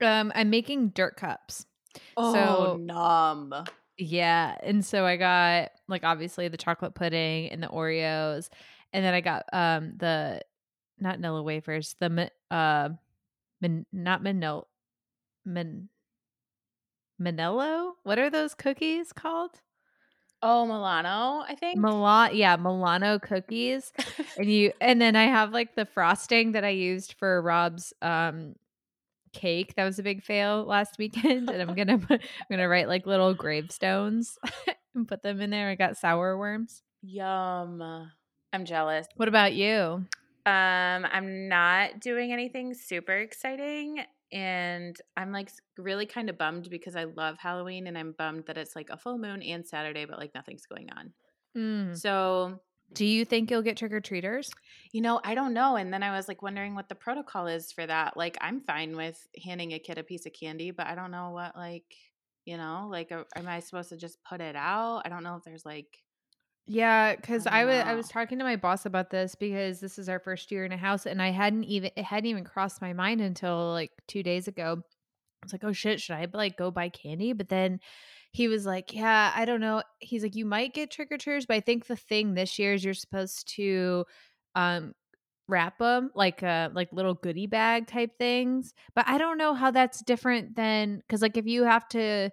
Um, I'm making dirt cups. Oh, So- numb. Yeah, and so I got like obviously the chocolate pudding and the Oreos, and then I got um the not Nilla wafers, the uh, man, not Manila, man, Manello. What are those cookies called? Oh, Milano, I think. Milan, yeah, Milano cookies, and you, and then I have like the frosting that I used for Rob's um cake. That was a big fail last weekend, and I'm gonna put, I'm gonna write like little gravestones and put them in there. I got sour worms. Yum. I'm jealous. What about you? Um, I'm not doing anything super exciting. And I'm like really kind of bummed because I love Halloween and I'm bummed that it's like a full moon and Saturday, but like nothing's going on. Mm. So, Do you think you'll get trick or treaters? you know, I don't know. And then I was like wondering what the protocol is for that. Like, I'm fine with handing a kid a piece of candy, but I don't know what, like, you know, like, uh, am I supposed to just put it out? I don't know if there's like, Yeah, because I I was I was talking to my boss about this because this is our first year in a house, and I hadn't even it hadn't even crossed my mind until like two days ago. I was like, oh shit, should I like go buy candy? But then he was like, yeah, I don't know. He's like, you might get trick or treaters, but I think the thing this year is you're supposed to um wrap them like uh like little goodie bag type things. But I don't know how that's different than because like if you have to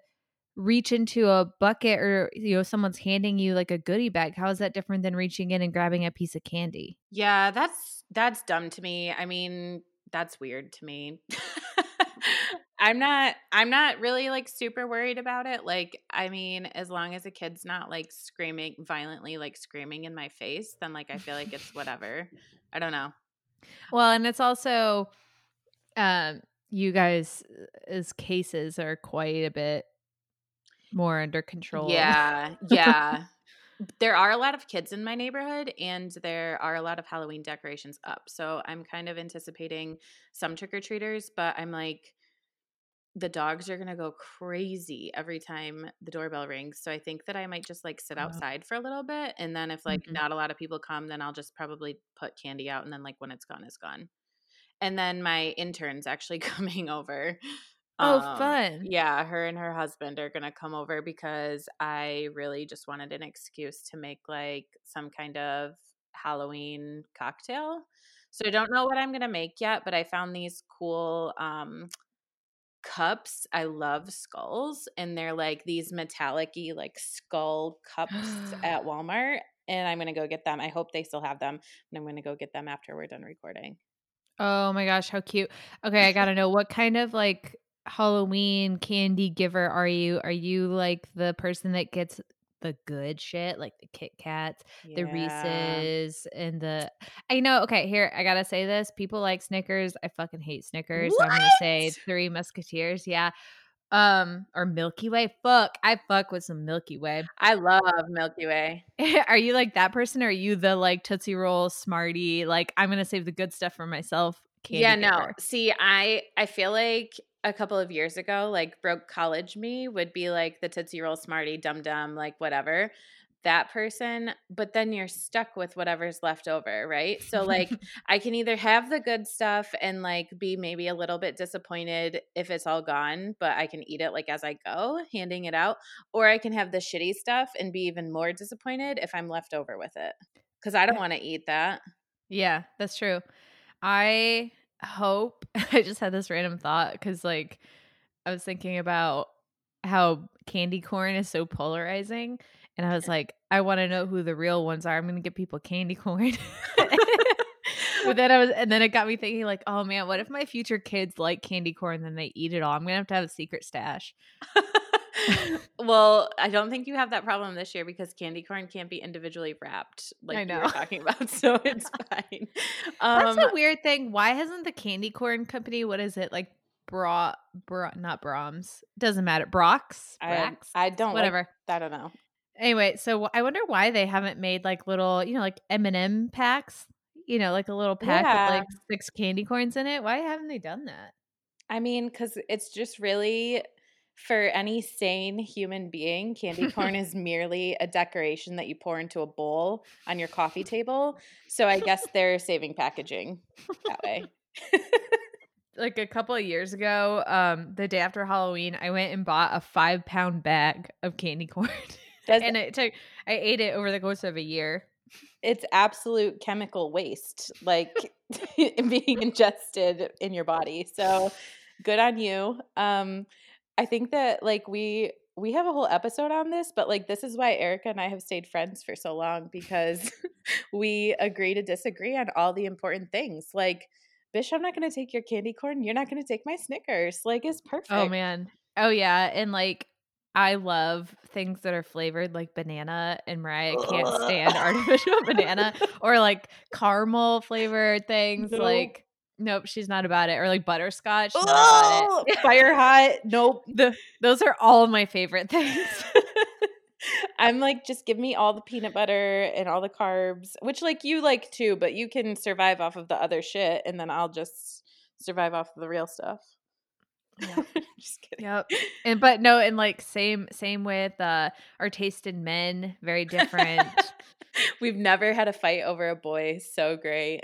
reach into a bucket or you know someone's handing you like a goodie bag how is that different than reaching in and grabbing a piece of candy yeah, that's, that's dumb to me. I mean, that's weird to me. I'm not I'm not really like super worried about it. Like I mean, as long as a kid's not like screaming violently like screaming in my face, then like I feel like it's whatever. I don't know. well and it's also um you guys as cases are quite a bit more under control Yeah, yeah. there are a lot of kids in my neighborhood and there are a lot of Halloween decorations up. So I'm kind of anticipating some trick or treaters, but I'm like the dogs are going to go crazy every time the doorbell rings. So I think that I might just like sit outside for a little bit and then if like Mhm. not a lot of people come, then I'll just probably put candy out and then like when it's gone it's gone. And then my intern's actually coming over. oh Um, fun yeah, her and her husband are going to come over because I really just wanted an excuse to make like some kind of Halloween cocktail. So I don't know what I'm going to make yet, but I found these cool um cups. I love skulls and they're like these metallic-y like skull cups at Walmart and I'm going to go get them. I hope they still have them and I'm going to go get them after we're done recording. oh my gosh how cute okay i gotta know what kind of like halloween candy giver are you are you like the person that gets the good shit like the kit kats the Reese's and the I know okay here I gotta say this people like Snickers I fucking hate Snickers so I'm gonna say Three Musketeers yeah um or Milky Way fuck I fuck with some Milky Way. I love Milky Way. are you like that person or are you the like Tootsie Roll Smartie like I'm gonna save the good stuff for myself candy yeah, no. See, I I feel like a couple of years ago, like broke college me would be like the Tootsie Roll Smartie, dum dum, like whatever. That person, but then you're stuck with whatever's left over, right? So like I can either have the good stuff and like be maybe a little bit disappointed if it's all gone, but I can eat it like as I go, handing it out, or I can have the shitty stuff and be even more disappointed if I'm left over with it. Cuz I don't want to eat that. Yeah, that's true. I hope I just had this random thought because, like, I was thinking about how candy corn is so polarizing, and I was like, I want to know who the real ones are. I'm gonna give people candy corn. but then I was, and then it got me thinking, like, oh man, what if my future kids like candy corn and then they eat it all? I'm gonna have to have a secret stash. well, I don't think you have that problem this year because candy corn can't be individually wrapped like I you know. were talking about, so it's fine. That's Um, a weird thing. Why hasn't the candy corn company? What is it like? Bra, bra, not Brahms. Doesn't matter. Brox, I, Brax, I don't whatever. Like, I don't know. Anyway, so I wonder why they haven't made like little, you know, like M and M packs. You know, like a little pack Yeah. with like six candy corns in it. Why haven't they done that? I mean, because it's just really for any sane human being, candy corn is merely a decoration that you pour into a bowl on your coffee table. So I guess they're saving packaging that way. like a couple of years ago, um, the day after Halloween, I went and bought a five pound bag of candy corn. and it took I ate it over the course of a year. It's absolute chemical waste, like being ingested in your body. So good on you. Um, I think that like we we have a whole episode on this, but like this is why Erica and I have stayed friends for so long because we agree to disagree on all the important things. Like, Bish, I'm not going to take your candy corn. You're not going to take my Snickers. Like, it's oh, perfect. Oh man. Oh yeah, and like I love things that are flavored like banana, and Mariah can't stand artificial banana or like caramel flavored things. Nope. Like, nope, she's not about it. Or like butterscotch. Oh, fire hot. Nope. The, those are all my favorite things. I'm like, just give me all the peanut butter and all the carbs, which like you like too, but you can survive off of the other shit, and then I'll just survive off of the real stuff. Yeah. Just kidding. Yep. And but no, and like same same with uh our taste in men, very different. We've never had a fight over a boy. So great.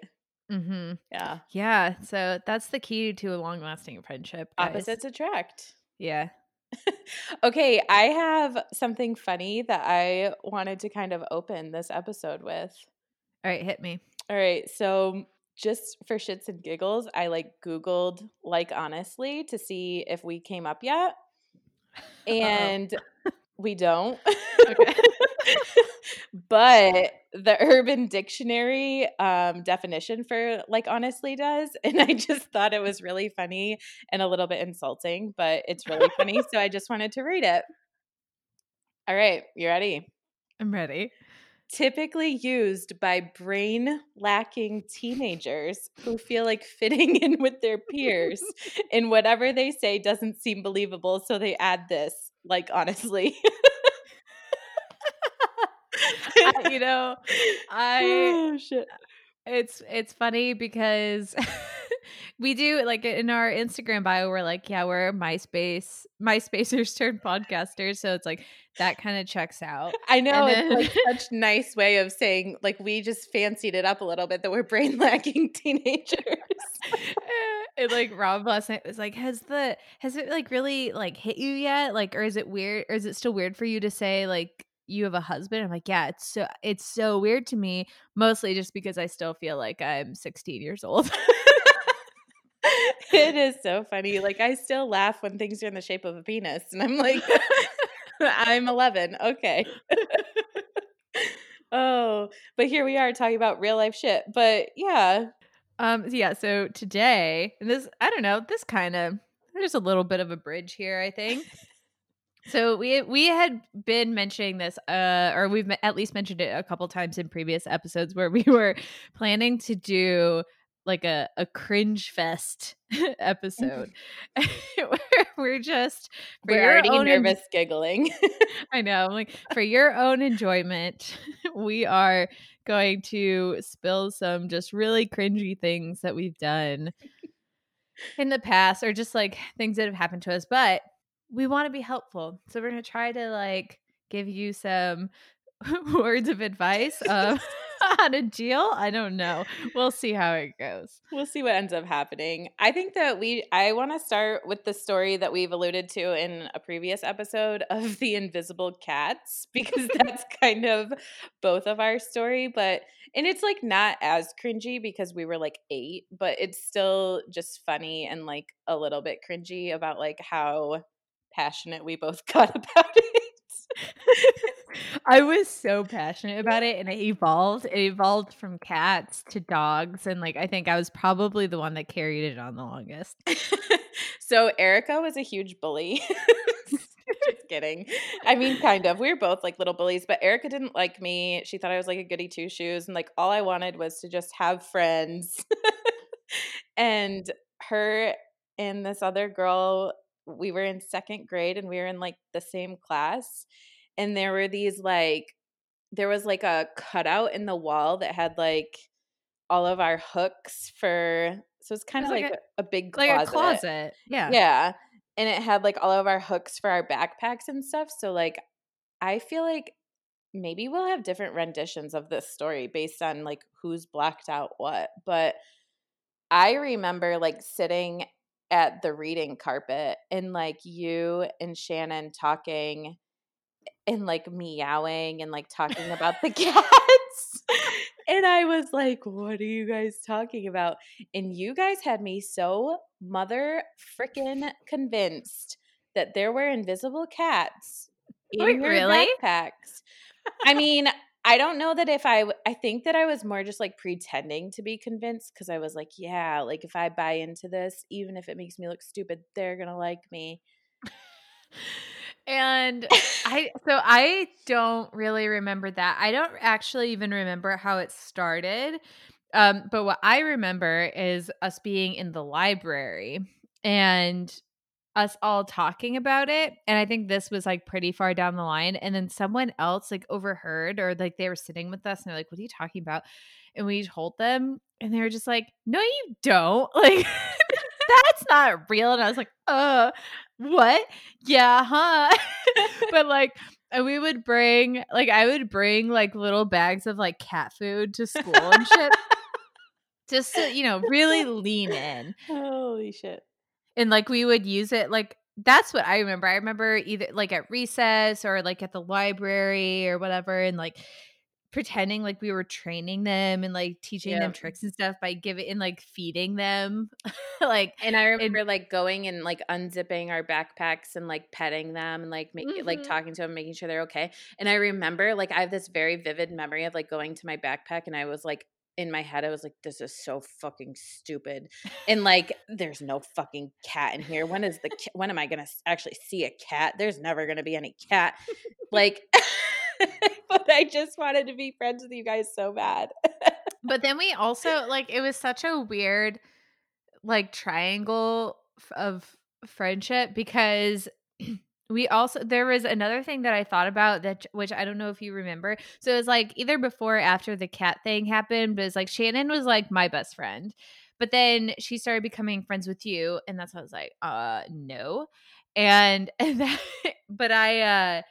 Mm-hmm. Yeah. Yeah. So that's the key to a long lasting friendship. Guys. Opposites attract. Yeah. okay, I have something funny that I wanted to kind of open this episode with. All right, hit me. All right. So just for shits and giggles, I like Googled like honestly to see if we came up yet. And oh. we don't. but the Urban Dictionary um, definition for like honestly does. And I just thought it was really funny and a little bit insulting, but it's really funny. so I just wanted to read it. All right, you ready? I'm ready typically used by brain lacking teenagers who feel like fitting in with their peers and whatever they say doesn't seem believable so they add this like honestly I, you know i oh, shit. it's it's funny because we do like in our Instagram bio, we're like, yeah, we're MySpace, MySpacers turned podcasters. So it's like that kind of checks out. I know then, it's like such nice way of saying like we just fancied it up a little bit that we're brain lacking teenagers. Eh, and like Rob last night was like, has the has it like really like hit you yet? Like, or is it weird? Or is it still weird for you to say like you have a husband? I'm like, yeah, it's so it's so weird to me, mostly just because I still feel like I'm 16 years old. it is so funny. Like I still laugh when things are in the shape of a penis, and I'm like, I'm 11. Okay. oh, but here we are talking about real life shit. But yeah. Um. Yeah. So today, and this, I don't know. This kind of there's a little bit of a bridge here. I think. So we we had been mentioning this, uh, or we've at least mentioned it a couple times in previous episodes where we were planning to do like a, a cringe fest episode. We're just we're already nervous en- giggling. I know like for your own enjoyment we are going to spill some just really cringy things that we've done in the past or just like things that have happened to us. But we want to be helpful so we're going to try to like give you some words of advice um, on a deal. I don't know. We'll see how it goes. We'll see what ends up happening. I think that we, I want to start with the story that we've alluded to in a previous episode of the invisible cats, because that's kind of both of our story. But, and it's like not as cringy because we were like eight, but it's still just funny and like a little bit cringy about like how passionate we both got about it. I was so passionate about it and it evolved. It evolved from cats to dogs. And like, I think I was probably the one that carried it on the longest. so, Erica was a huge bully. Just kidding. I mean, kind of. We were both like little bullies, but Erica didn't like me. She thought I was like a goody two shoes. And like, all I wanted was to just have friends. and her and this other girl, we were in second grade and we were in like the same class and there were these like there was like a cutout in the wall that had like all of our hooks for so it's kind of like, like a, a, big closet. Like a closet. Yeah. Yeah. And it had like all of our hooks for our backpacks and stuff. So like I feel like maybe we'll have different renditions of this story based on like who's blacked out what. But I remember like sitting at the reading carpet and like you and Shannon talking and like meowing and like talking about the cats. and I was like, what are you guys talking about? And you guys had me so mother freaking convinced that there were invisible cats in Wait, your really? backpacks. I mean, I don't know that if I, I think that I was more just like pretending to be convinced because I was like, yeah, like if I buy into this, even if it makes me look stupid, they're gonna like me. And I so I don't really remember that. I don't actually even remember how it started. Um, but what I remember is us being in the library and us all talking about it. And I think this was like pretty far down the line. And then someone else like overheard or like they were sitting with us and they're like, What are you talking about? And we told them, and they were just like, No, you don't. Like that's not real. And I was like, uh, what? Yeah, huh? but like and we would bring like I would bring like little bags of like cat food to school and shit. Just to, you know, really lean in. Holy shit. And like we would use it like that's what I remember. I remember either like at recess or like at the library or whatever and like pretending like we were training them and like teaching them tricks and stuff by giving and like feeding them like And I remember like going and like unzipping our backpacks and like petting them and like make, like Mhm. talking to them, making sure they're okay. And I remember like I have this very vivid memory of like going to my backpack and I was like in my head I was like this is so fucking stupid. And like there's no fucking cat in here. When is the ca- when am I going to actually see a cat? There's never going to be any cat. Like but I just wanted to be friends with you guys so bad. But then we also like it was such a weird like triangle of friendship because we also there was another thing that I thought about that which I don't know if you remember. So it was like either before or after the cat thing happened, but it's like Shannon was like my best friend. But then she started becoming friends with you and that's when I was like, uh no. And, and that, but I uh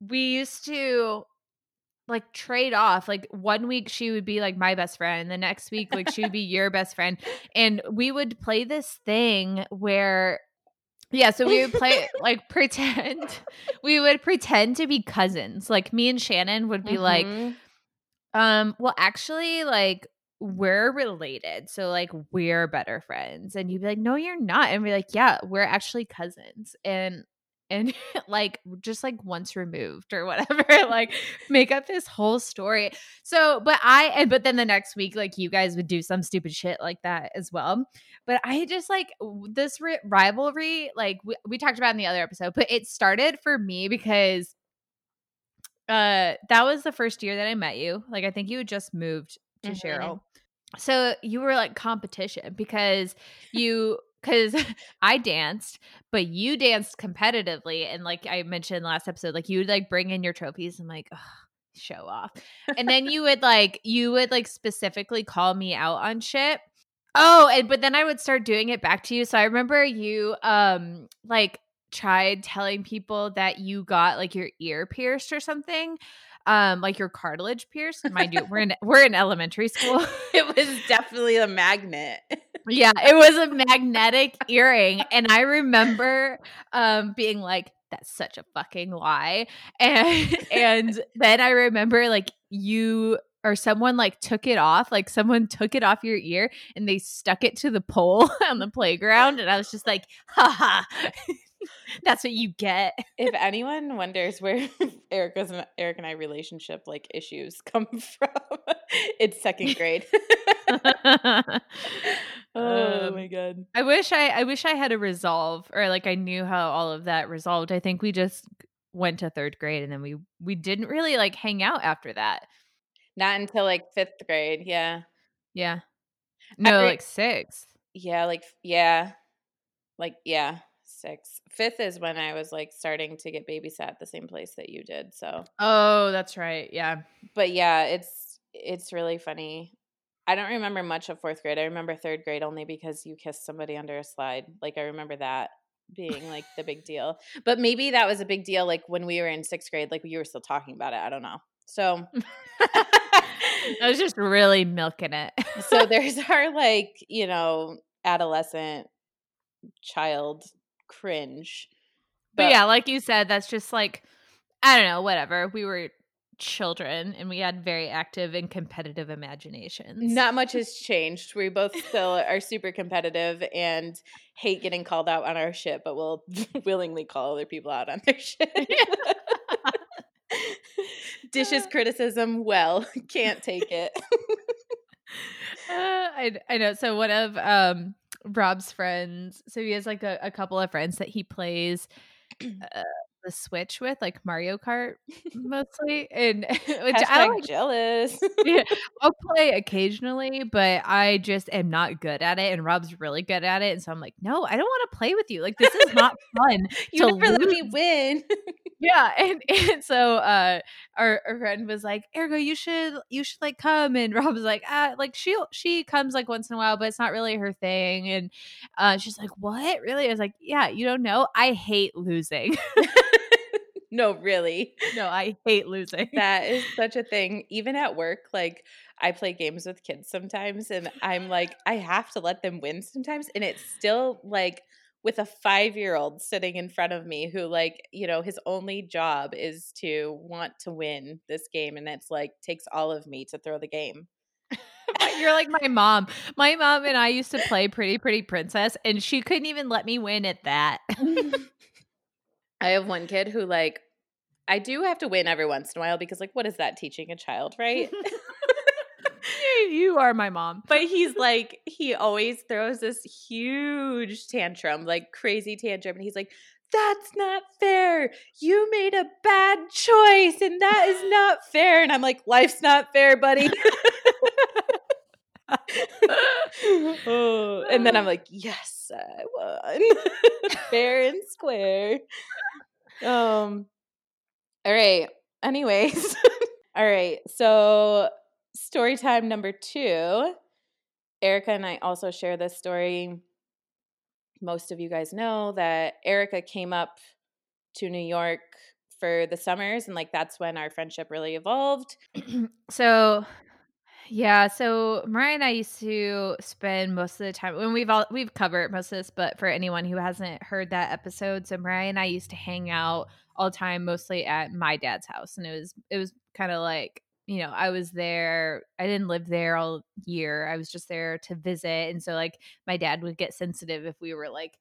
we used to like trade off. Like one week she would be like my best friend, the next week like she would be your best friend, and we would play this thing where. Yeah, so we would play like pretend. We would pretend to be cousins. Like me and Shannon would be like, Mhm. um, well, actually, like we're related, so like we're better friends. And you'd be like, no, you're not. And we're like, yeah, we're actually cousins. And and like just like once removed or whatever, like make up this whole story. So, but I and but then the next week, like you guys would do some stupid shit like that as well. But I just like this ri- rivalry, like we, we talked about in the other episode, but it started for me because uh that was the first year that I met you. Like I think you had just moved to Mhm. Cheryl. So you were like competition because you because I danced, but you danced competitively. And like I mentioned last episode, like you would like bring in your trophies and like, show off. And then you would like, you would like specifically call me out on shit. Oh, and but then I would start doing it back to you. So I remember you um like tried telling people that you got like your ear pierced or something. Um, like your cartilage pierced. Mind you, we're in we're in elementary school. It was definitely a magnet. Yeah, it was a magnetic earring. And I remember um being like, that's such a fucking lie. And and then I remember like you or someone like took it off, like someone took it off your ear and they stuck it to the pole on the playground. And I was just like, haha. That's what you get. if anyone wonders where Erica's and Eric and I relationship like issues come from, it's second grade. oh Um, my god. I wish I I wish I had a resolve or like I knew how all of that resolved. I think we just went to third grade and then we we didn't really like hang out after that. Not until like fifth grade. Yeah. Yeah. No, like sixth. Yeah. Like, yeah. Like, yeah. Six. Fifth is when I was like starting to get babysat at the same place that you did. So, Oh, that's right. Yeah. but yeah, it's, it's really funny. I don't remember much of fourth grade. I remember third grade only because you kissed somebody under a slide. Like, I remember that being like the big deal. But maybe that was a big deal like when we were in sixth grade, like you were still talking about it. I don't know. So, I was just really milking it. so there's our like, you know, adolescent child cringe. But, but yeah, like you said, that's just like I don't know, whatever. We were children and we had very active and competitive imaginations. Not much has changed. We both still are super competitive and hate getting called out on our shit, but we'll willingly call other people out on their shit. Dishes criticism, well, can't take it. uh, I, I know. So one of um Rob's friends, so he has like a, a couple of friends that he plays uh, the Switch with, like Mario Kart mostly, and which Hashtag I don't jealous. yeah, I'll play occasionally, but I just am not good at it, and Rob's really good at it, and so I'm like, no, I don't want to play with you. Like this is not fun. you never lose. let me win. Yeah, and, and so uh, our, our friend was like, Ergo, you should you should like come, and Rob was like, ah, like she she comes like once in a while, but it's not really her thing, and uh, she's like, what really? I was like, yeah, you don't know, I hate losing. no, really. No, I hate losing. That is such a thing. Even at work, like I play games with kids sometimes and I'm like, I have to let them win sometimes. And it's still like with a five year old sitting in front of me who, like, you know, his only job is to want to win this game. And it's like takes all of me to throw the game. You're like my mom. My mom and I used to play Pretty Pretty Princess, and she couldn't even let me win at that. I have one kid who like I do have to win every once in a while because like what is that teaching a child, right? you are my mom. But he's like he always throws this huge tantrum, like crazy tantrum and he's like that's not fair. You made a bad choice and that is not fair. And I'm like, life's not fair, buddy. oh, and then I'm like, yes, I won. fair and square. Um all right. Anyways. all right. So story time number two. Erica and I also share this story. Most of you guys know that Erica came up to New York for the summers and like that's when our friendship really evolved. so yeah, so Mariah and I used to spend most of the time when we've all we've covered most of this, but for anyone who hasn't heard that episode, so Mariah and I used to hang out all the time, mostly at my dad's house, and it was it was kind of like you know I was there. I didn't live there all year. I was just there to visit, and so like my dad would get sensitive if we were like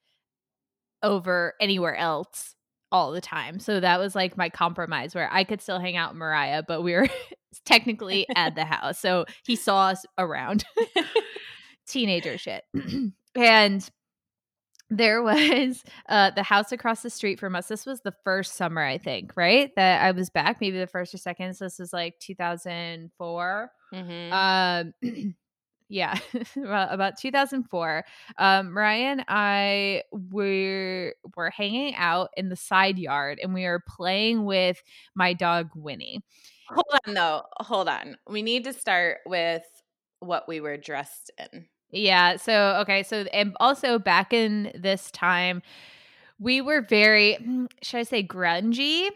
over anywhere else all the time. So that was like my compromise where I could still hang out with Mariah, but we were technically at the house. So he saw us around. Teenager shit. and there was uh the house across the street from us. This was the first summer, I think, right? That I was back, maybe the first or second. So this was like 2004. Mm-hmm. Um yeah, about 2004. Um, Mariah and I were were hanging out in the side yard, and we were playing with my dog Winnie. Hold on, though. Hold on. We need to start with what we were dressed in. Yeah. So okay. So and also back in this time, we were very mm, should I say grungy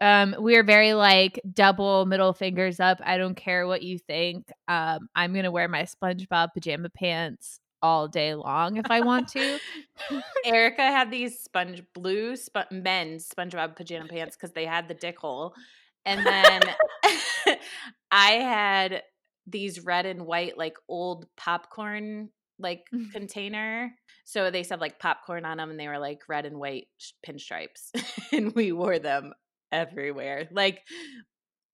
um we were very like double middle fingers up i don't care what you think um i'm gonna wear my spongebob pajama pants all day long if i want to erica had these sponge blue sp- men's spongebob pajama pants because they had the dick hole and then i had these red and white like old popcorn like mm. container. So they said like popcorn on them and they were like red and white pinstripes. and we wore them everywhere. Like,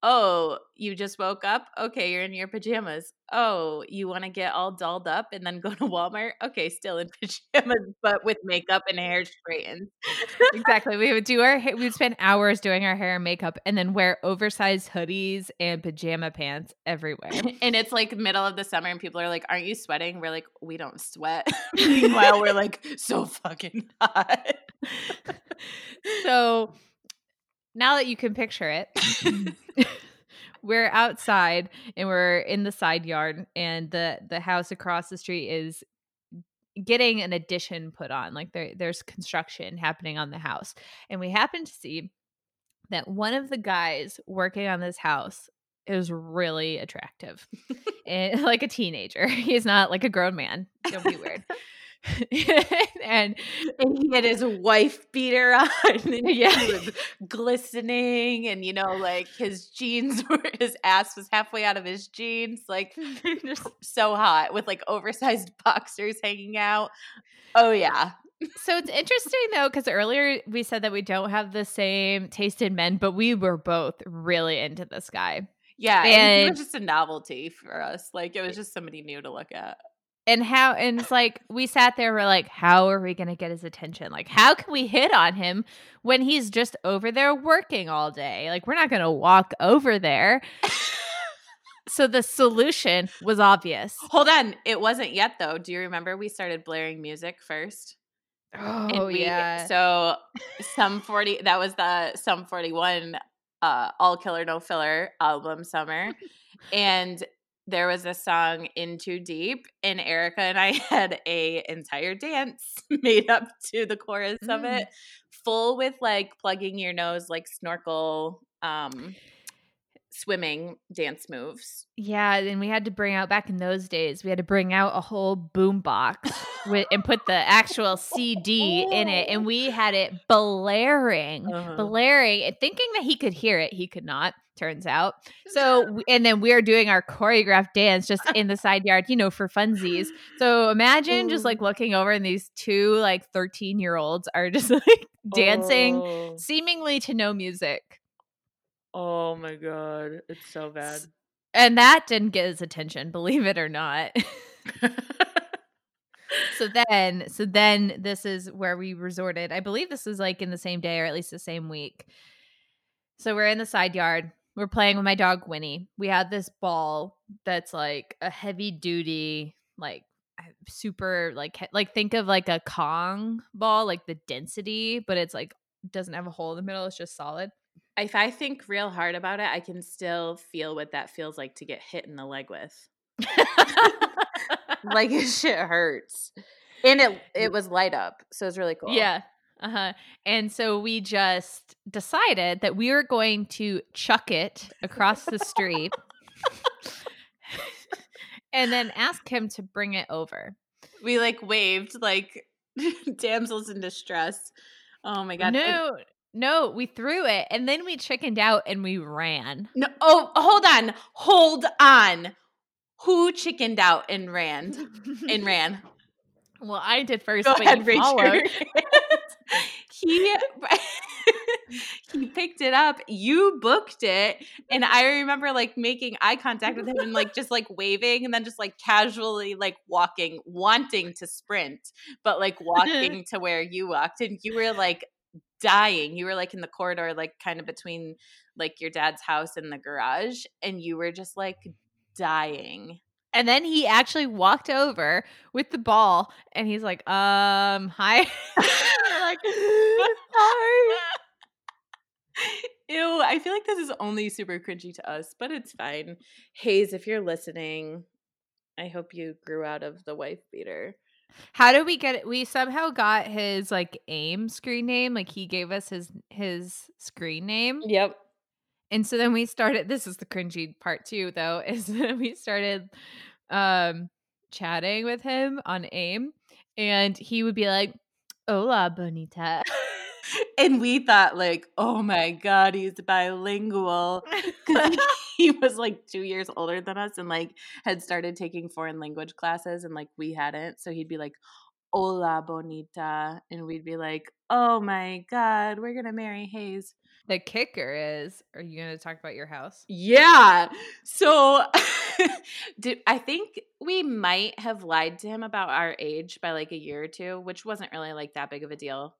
oh, you just woke up? Okay, you're in your pajamas. Oh, you want to get all dolled up and then go to Walmart? Okay, still in pajamas, but with makeup and hair straightened. exactly. We would do our we would spend hours doing our hair and makeup and then wear oversized hoodies and pajama pants everywhere. and it's like middle of the summer and people are like, Aren't you sweating? We're like, We don't sweat. Meanwhile, we're like so fucking hot. so now that you can picture it, mm-hmm. we're outside and we're in the side yard, and the the house across the street is getting an addition put on. Like there, there's construction happening on the house, and we happen to see that one of the guys working on this house is really attractive and eh, like a teenager. He's not like a grown man. Don't be weird. and and he had his wife beater on and yeah. he was glistening and you know like his jeans were his ass was halfway out of his jeans like just so hot with like oversized boxers hanging out. Oh yeah. So it's interesting though because earlier we said that we don't have the same taste in men but we were both really into this guy. Yeah and, and he was just a novelty for us like it was just somebody new to look at and how and it's like we sat there we're like how are we going to get his attention? Like how can we hit on him when he's just over there working all day? Like we're not going to walk over there. So the solution was obvious. Hold on it wasn't yet though. Do you remember we started blaring music first? Oh we, yeah. so some 40 that was the Sum 41 uh all killer no filler album summer. And there was a song in too deep and erica and i had a entire dance made up to the chorus mm. of it full with like plugging your nose like snorkel um swimming dance moves yeah and we had to bring out back in those days we had to bring out a whole boom box with, and put the actual cd in it and we had it blaring uh-huh. blaring thinking that he could hear it he could not turns out. So, and then we're doing our choreographed dance just in the side yard, you know, for funsies. So imagine just like looking over and these two like 13 year olds are just like dancing oh. seemingly to no music. Oh my God. It's so bad. And that didn't get his attention, believe it or not. so then so then this is where we resorted i believe this is like in the same day or at least the same week so we're in the side yard we're playing with my dog Winnie. We had this ball that's like a heavy duty, like super like like think of like a Kong ball, like the density, but it's like doesn't have a hole in the middle. It's just solid. If I think real hard about it, I can still feel what that feels like to get hit in the leg with. like shit hurts. And it it was light up, so it's really cool. Yeah. Uh-huh. And so we just decided that we were going to chuck it across the street and then ask him to bring it over. We like waved like damsels in distress. Oh my god. No, no, we threw it and then we chickened out and we ran. No, oh, hold on. Hold on. Who chickened out and ran? and ran. Well, I did first, Go but ahead, you followed. He he picked it up you booked it and i remember like making eye contact with him and like just like waving and then just like casually like walking wanting to sprint but like walking to where you walked and you were like dying. You were like in the corridor like kind of between like your dad's house and the garage and you were just like dying and then he actually walked over with the ball and he's like, um, hi. like, hi. Ew, I feel like this is only super cringy to us, but it's fine. Hayes, if you're listening, I hope you grew out of the wife beater. How did we get it? We somehow got his like AIM screen name. Like he gave us his his screen name. Yep. And so then we started this is the cringy part too though is that we started um chatting with him on AIM and he would be like hola bonita. And we thought like oh my god he's bilingual. He was like 2 years older than us and like had started taking foreign language classes and like we hadn't. So he'd be like hola bonita. And we'd be like oh my god we're going to marry Hayes the kicker is, are you going to talk about your house? Yeah. So did, I think we might have lied to him about our age by like a year or two, which wasn't really like that big of a deal.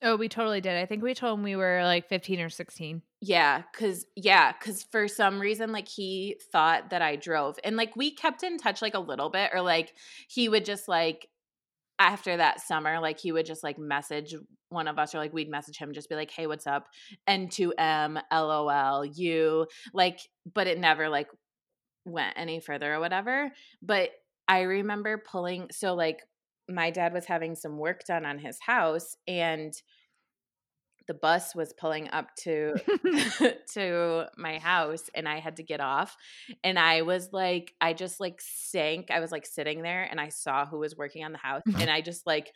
Oh, we totally did. I think we told him we were like 15 or 16. Yeah, cuz yeah, cuz for some reason like he thought that I drove. And like we kept in touch like a little bit or like he would just like after that summer, like he would just like message one of us or like we'd message him, just be like, hey, what's up? N2M, LOL, you. Like, but it never like went any further or whatever. But I remember pulling, so like my dad was having some work done on his house and the bus was pulling up to to my house and I had to get off and I was like I just like sank I was like sitting there and I saw who was working on the house and I just like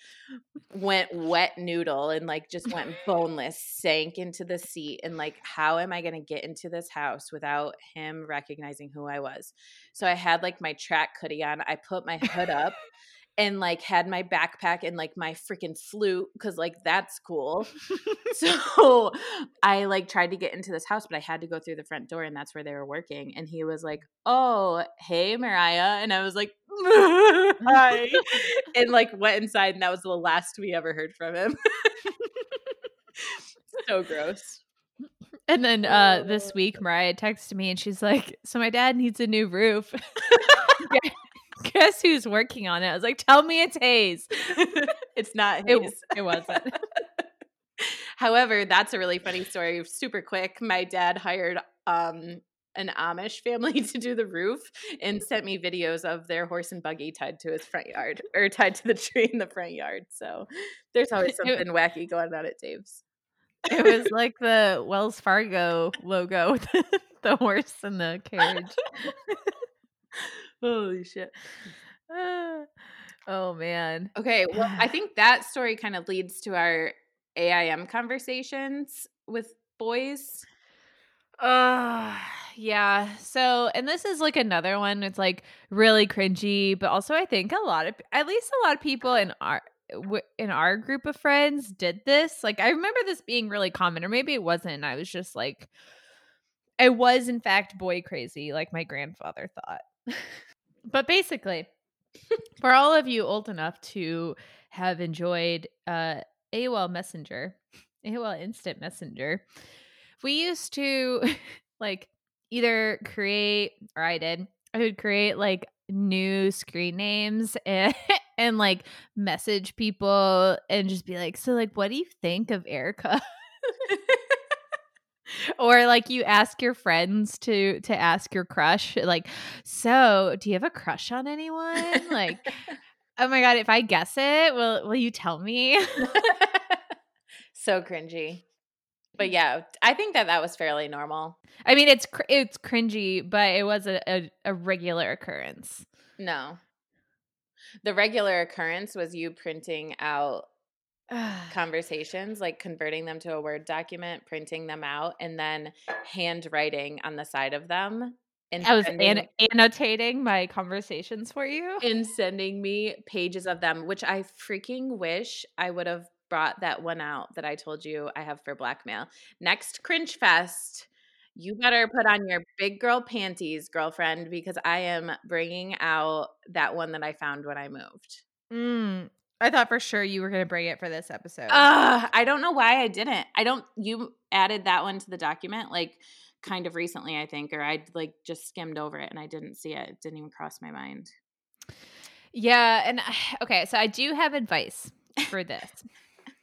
went wet noodle and like just went boneless sank into the seat and like how am I going to get into this house without him recognizing who I was? So I had like my track hoodie on I put my hood up and like had my backpack and like my freaking flute because like that's cool. so I like tried to get into this house, but I had to go through the front door and that's where they were working. And he was like, Oh, hey Mariah. And I was like, Hi. and like went inside and that was the last we ever heard from him. so gross. And then uh this week Mariah texted me and she's like, So my dad needs a new roof guess who's working on it? I was like, tell me it's Hayes. it's not Hayes. It, it wasn't. However, that's a really funny story. Super quick. My dad hired um, an Amish family to do the roof and sent me videos of their horse and buggy tied to his front yard or tied to the tree in the front yard. So there's always something it, wacky going on at Dave's. It was like the Wells Fargo logo with the horse and the carriage. Holy shit. oh man. Okay, well, I think that story kind of leads to our AIM conversations with boys. Uh yeah. So, and this is like another one. It's like really cringy, but also I think a lot of at least a lot of people in our in our group of friends did this. Like I remember this being really common or maybe it wasn't. I was just like I was in fact boy crazy like my grandfather thought. But basically, for all of you old enough to have enjoyed uh, AOL Messenger, AOL Instant Messenger, we used to like either create, or I did, I would create like new screen names and and like message people and just be like, so like, what do you think of Erica? Or like you ask your friends to to ask your crush like so do you have a crush on anyone? Like oh my god if i guess it will will you tell me? So cringy. But mm. yeah i think that that was fairly normal. I mean it's cr- it's cringy but it was a, a, a regular occurrence. No. The regular occurrence was you printing out conversations, like converting them to a Word document, printing them out, and then handwriting on the side of them. And I was sending, an- annotating my conversations for you and sending me pages of them, which I freaking wish I would have brought that one out that I told you I have for blackmail. Next Cringe Fest, you better put on your big girl panties, girlfriend, because I am bringing out that one that I found when I moved. Mm, I thought for sure you were going to bring it for this episode. Uh, I don't know why I didn't. I don't. You added that one to the document like kind of recently, I think, or I like just skimmed over it and I didn't see it. It didn't even cross my mind. Yeah, and okay, so I do have advice for this.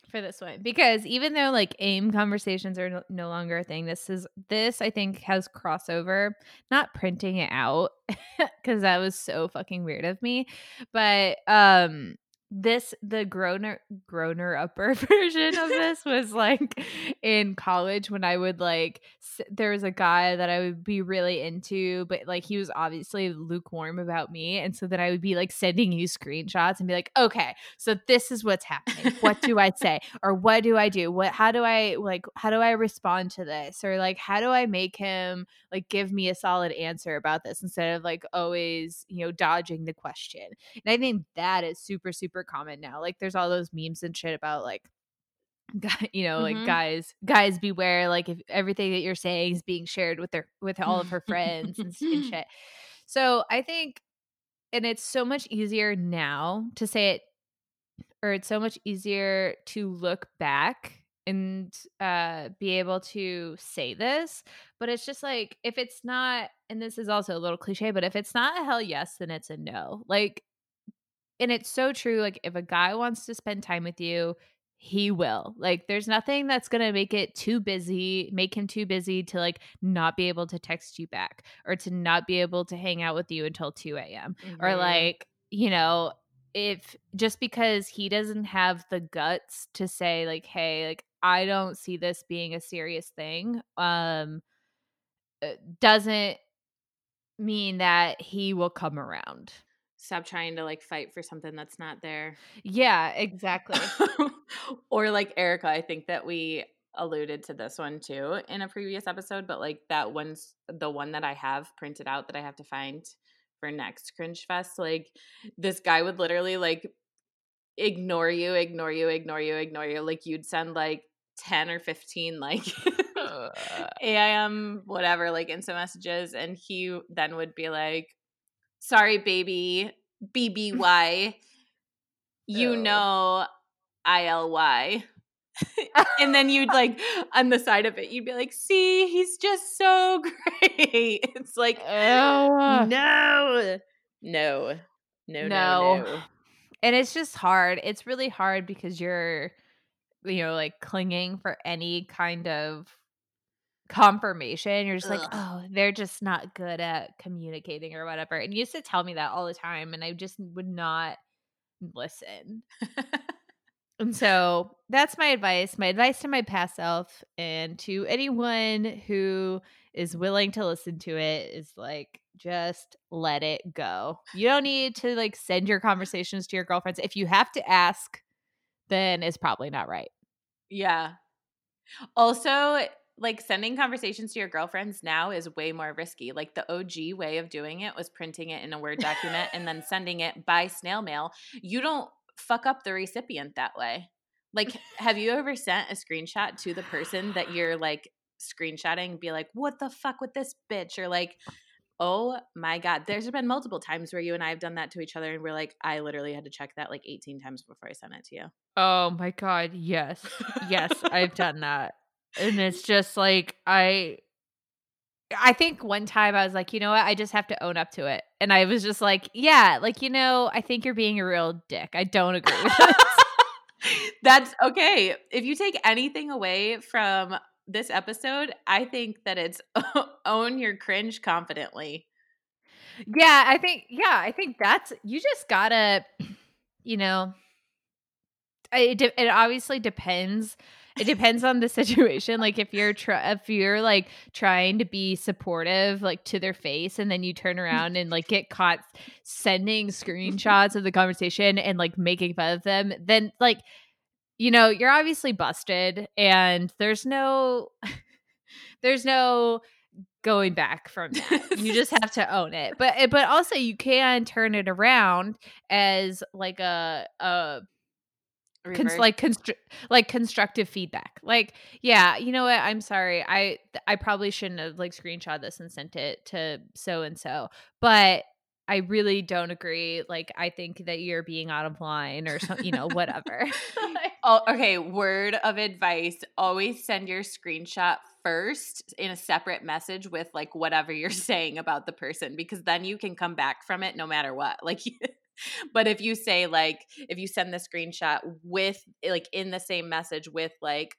for this one because even though like aim conversations are no, no longer a thing this is this i think has crossover not printing it out because that was so fucking weird of me but um this the groaner groaner upper version of this was like in college when I would like there was a guy that I would be really into but like he was obviously lukewarm about me and so then I would be like sending you screenshots and be like okay so this is what's happening. What do I say? Or what do I do? What how do I like how do I respond to this? Or like how do I make him like give me a solid answer about this instead of like always you know dodging the question? And I think that is super super super common now. Like there's all those memes and shit about like you know mm-hmm. like guys guys beware like if everything that you're saying is being shared with their with all of her friends and, and shit so i think and it's so much easier now to say it or it's so much easier to look back and uh be able to say this but it's just like if it's not and this is also a little cliche but if it's not a hell yes then it's a no like and it's so true like if a guy wants to spend time with you he will like there's nothing that's gonna make it too busy make him too busy to like not be able to text you back or to not be able to hang out with you until 2 a.m mm-hmm. or like you know if just because he doesn't have the guts to say like hey like i don't see this being a serious thing um uh, doesn't mean that he will come around Stop trying to like fight for something that's not there. yeah exactly or like Erica, I think that we alluded to this one too in a previous episode, but like that one's the one that I have printed out that I have to find for next cringe fest. Like this guy would literally like ignore you, ignore you, ignore you, ignore you. Like you'd send like 10 or 15 like AIM whatever like instant messages and he then would be like sorry baby BBY you Oh. know ILY and then you'd like on the side of it you'd be like see he's just so great. It's like no. No. No no No. no. And it's just hard. It's really hard because you're you know like clinging for any kind of confirmation you're just like oh they're just not good at communicating or whatever and you used to tell me that all the time and i just would not listen. And so that's my advice my advice to my past self and to anyone who is willing to listen to it is like just let it go. You don't need to like send your conversations to your girlfriends. If you have to ask then it's probably not right. Yeah. Also, like sending conversations to your girlfriends now is way more risky. Like the OG way of doing it was printing it in a Word document and then sending it by snail mail. You don't fuck up the recipient that way. Like, have you ever sent a screenshot to the person that you're like screenshotting, be like, what the fuck with this bitch? Or like, oh my God. There's been multiple times where you and I have done that to each other and we're like, I literally had to check that like 18 times before I sent it to you. oh my god yes yes i've done that and it's just like i i think one time i was like you know what i just have to own up to it and i was just like yeah like you know i think you're being a real dick i don't agree with this That's okay. If you take anything away from this episode, I think that it's own your cringe confidently. yeah i think yeah i think that's you just gotta you know it, it obviously depends it depends on the situation. Like if you're if you're like trying to be supportive like to their face and then you turn around and like get caught sending screenshots of the conversation and like making fun of them then like you know you're obviously busted and there's no there's no going back from that. You just have to own it. But eh, but also you can turn it around as like a a cons- like constr- like constructive feedback. Like yeah you know what? I'm sorry. I i probably shouldn't have like screenshot this and sent it to so and so but i really don't agree. Like i think that you're being out of line or something you know whatever. Oh, okay. Word of advice. Always send your screenshot first in a separate message with like whatever you're saying about the person because then you can come back from it no matter what. Like, but if you say, like, if you send the screenshot with, like, in the same message with, like,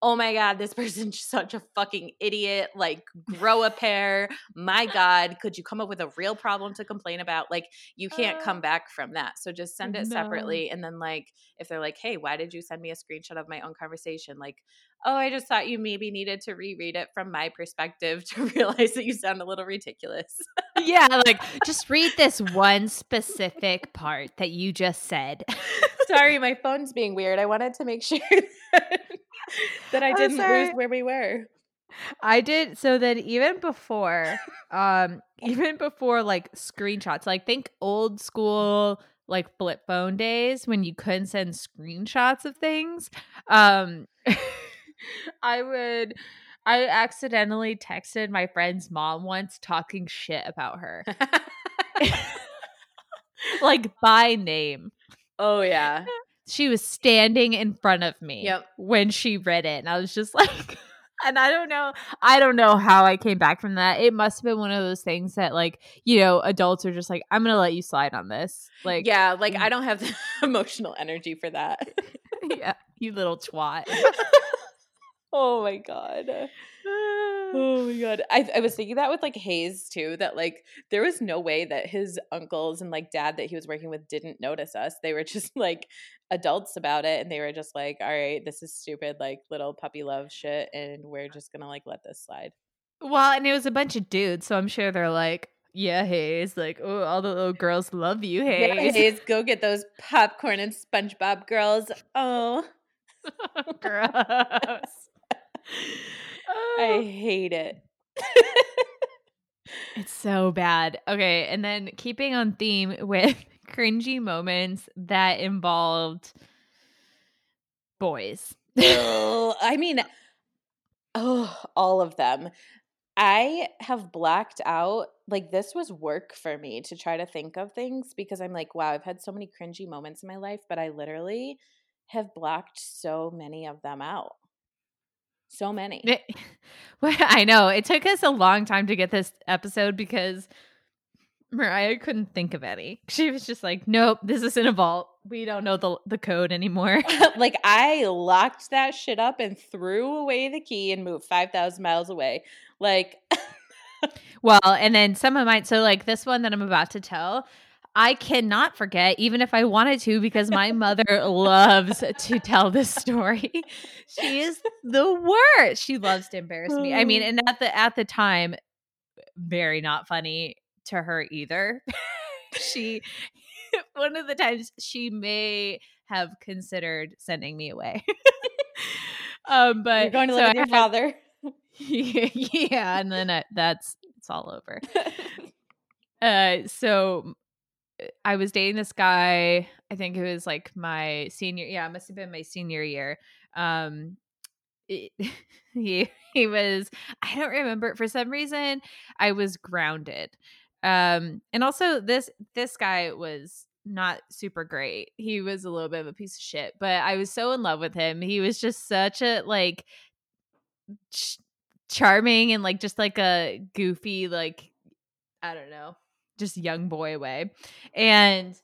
oh my God, this person's such a fucking idiot. Like, grow a pair. My God, could you come up with a real problem to complain about? Like, you can't Uh, come back from that. So just send it no. separately. And then, like, if they're like, hey, why did you send me a screenshot of my own conversation? Like, oh, I just thought you maybe needed to reread it from my perspective to realize that you sound a little ridiculous. yeah like just read this one specific part that you just said Sorry, my phone's being weird. I wanted to make sure that, that I didn't lose where we were. I did so then even before um even before like screenshots like think old school like flip phone days when you couldn't send screenshots of things um I would I accidentally texted my friend's mom once talking shit about her like by name oh, yeah. She was standing in front of me Yep. when she read it and i was just like and i don't know i don't know how i came back from that it must have been one of those things that like you know adults are just like i'm gonna let you slide on this like yeah, like. I don't have the emotional energy for that. yeah you little twat oh my God. Oh my god. I, I was thinking that with like Hayes too, that like there was no way that his uncles and like dad that he was working with didn't notice us. They were just like adults about it and they were just like, all right, this is stupid, like little puppy love shit, and we're just gonna like let this slide. Well, and it was a bunch of dudes, so I'm sure they're like, yeah, Hayes, like, oh, all the little girls love you, Hayes. Yeah, Hayes, go get those popcorn and SpongeBob girls. Oh, gross. I hate it. It's so bad. Okay, and then keeping on theme with cringy moments that involved boys. oh, I mean, oh, all of them. I have blacked out. Like, this was work for me to try to think of things because I'm like, wow, I've had so many cringy moments in my life, but I literally have blocked so many of them out. So many. It- well, I know it took us a long time to get this episode because Mariah couldn't think of any. She was just like, "Nope, this is in a vault. We don't know the the code anymore." like, I locked that shit up and threw away the key and moved 5,000 miles away. Like, well, and then some of mine. So, like this one that I'm about to tell, I cannot forget, even if I wanted to, because my mother loves to tell this story. She is the worst. She loves to embarrass me. I mean, and at the at the time, very not funny to her either. she one of the times she may have considered sending me away. um, but you're going to so live with your had- father. yeah, and then I, that's it's all over. Uh, so I was dating this guy. I think it was like my senior. Yeah, it must have been my senior year. Um, it, he he was. I don't remember. For some reason, I was grounded. Um, and also this this guy was not super great. He was a little bit of a piece of shit, but I was so in love with him. He was just such a like ch- charming and like just like a goofy like I don't know, just young boy way. And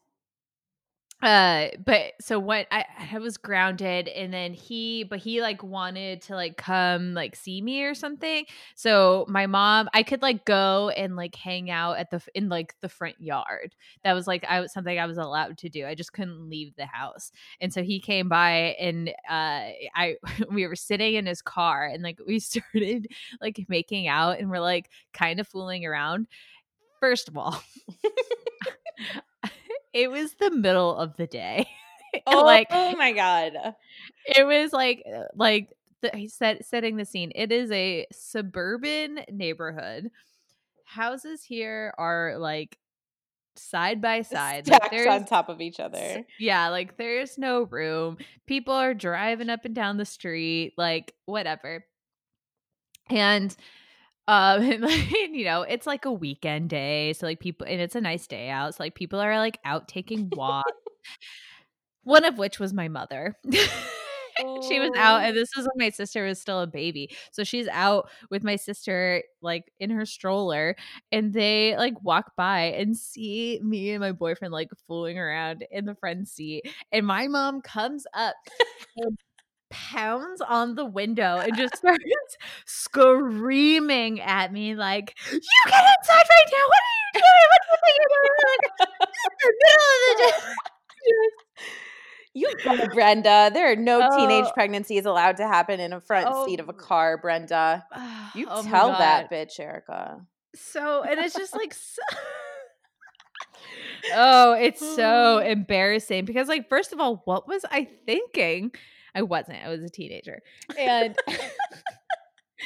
uh but so what I I was grounded and then he but he like wanted to like come like see me or something. So my mom I could like go and like hang out at the in like the front yard. That was like I was something I was allowed to do. I just couldn't leave the house. And so he came by and uh I we were sitting in his car and like we started like making out and we're like kind of fooling around. First of all, it was the middle of the day. oh, like oh my god. it was like uh, like the, he said setting the scene. It is a suburban neighborhood. Houses here are like side by side. Like Stacked there's on top of each other. yeah, like there's no room. People are driving up and down the street, like whatever. And um and, like, you know, it's like a weekend day, so like people and it's a nice day out. So like people are like out taking walks. One of which was my mother. she was out Oh. and this is when my sister was still a baby. So she's out with my sister like in her stroller and they like walk by and see me and my boyfriend like fooling around in the front seat and my mom comes up and pounds on the window and just starts screaming at me like you get inside right now what are you doing what do you doing like in the middle of the day You go, Brenda. There are no teenage Oh. pregnancies allowed to happen in a front seat of a Oh. car, Brenda. You Oh tell that bitch, Erica. So, and it's just like, so- oh, it's so Mm. embarrassing because, like, first of all, what was I thinking? I wasn't. I was a teenager, and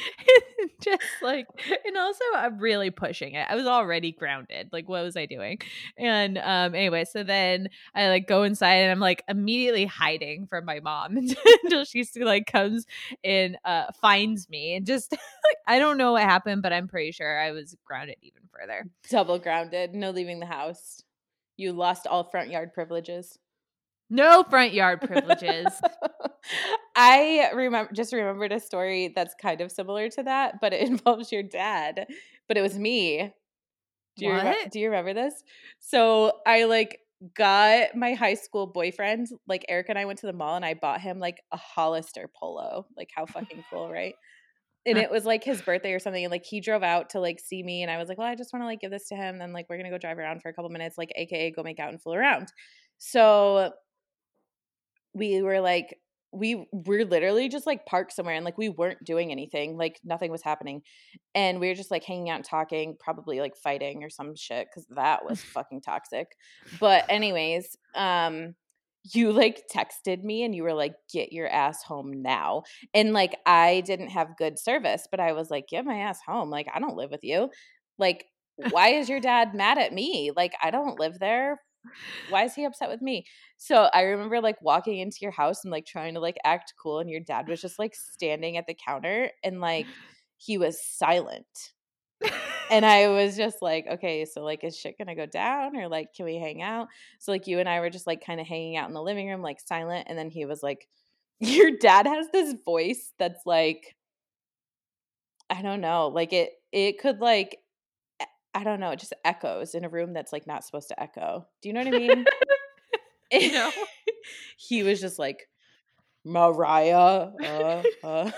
just like, and also I'm really pushing it. I was already grounded. Like, what was I doing? And um, anyway, so then I like go inside and I'm like immediately hiding from my mom until she like comes and uh finds me and just like I don't know what happened, but I'm pretty sure I was grounded even further. Double grounded, no leaving the house. You lost all front yard privileges. No front yard privileges. I remember just remembered a story that's kind of similar to that, but it involves your dad. But it was me. Do you What? do you remember this? So I like got my high school boyfriend, like Eric and I went to the mall and I bought him like a Hollister polo. Like how fucking cool, right? and it was like his birthday or something. And like he drove out to like see me, and I was like, well, I just want to like give this to him. Then like we're gonna go drive around for a couple minutes, like AKA go make out and fool around. So we were like, we were literally just like parked somewhere and like we weren't doing anything like nothing was happening. And we were just like hanging out and talking probably like fighting or some shit because that was fucking toxic. But anyways um you like texted me and you were like get your ass home now. And like i didn't have good service but i was like get my ass home like i don't live with you. Like why is your dad mad at me? Like i don't live there why is he upset with me so i remember like walking into your house and like trying to like act cool and your dad was just like standing at the counter and like he was silent and I was just like, okay, so like, is shit gonna go down or like, can we hang out? So like, you and I were just like kind of hanging out in the living room, like silent. And then he was like, your dad has this voice that's like, I don't know, like it, it could like, I don't know, it just echoes in a room that's like not supposed to echo. Do you know what I mean? no. he was just like, Mariah. Uh, uh.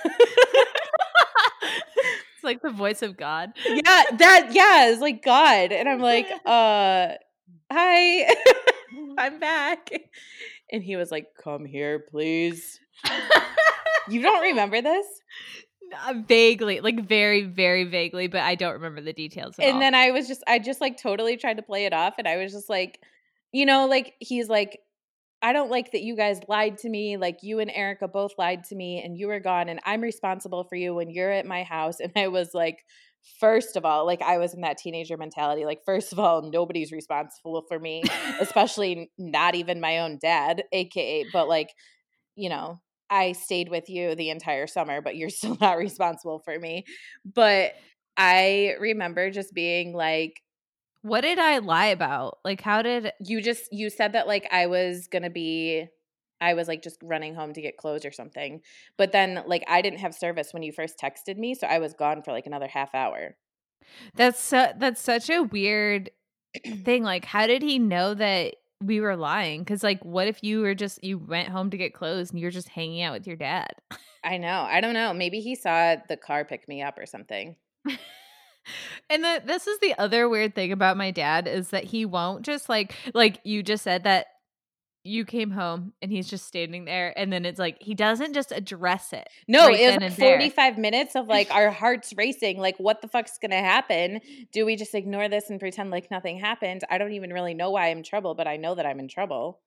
it's like the voice of God. yeah, that yeah, it's like God. And I'm like, uh hi. I'm back. And he was like, Come here, please. you don't remember this? Uh, vaguely, like very, very vaguely, but I don't remember the details. and all. then I was just I just like totally tried to play it off and I was just like, you know, like he's like I don't like that you guys lied to me. Like you and Erica both lied to me and you were gone and I'm responsible for you when you're at my house. And I was like, first of all, like I was in that teenager mentality. Like, first of all, nobody's responsible for me, especially not even my own dad, AKA, but like, you know, I stayed with you the entire summer, but you're still not responsible for me. But I remember just being like, what did I lie about? Like, how did you just you said that like I was gonna be I was like just running home to get clothes or something. But then like I didn't have service when you first texted me, so I was gone for like another half hour. that's su- that's such a weird thing? Like, how did he know that we were lying? Because like, what if you were just you went home to get clothes and you're just hanging out with your dad? I know. I don't know. Maybe he saw the car pick me up or something. and the, this is the other weird thing about my dad is that he won't just like like you just said that you came home and he's just standing there and then it's like he doesn't just address it No, right it was then like and there. 45 minutes of like our hearts racing. Like, what the fuck's gonna happen? Do we just ignore this and pretend like nothing happened? I don't even really know why I'm in trouble, but I know that I'm in trouble.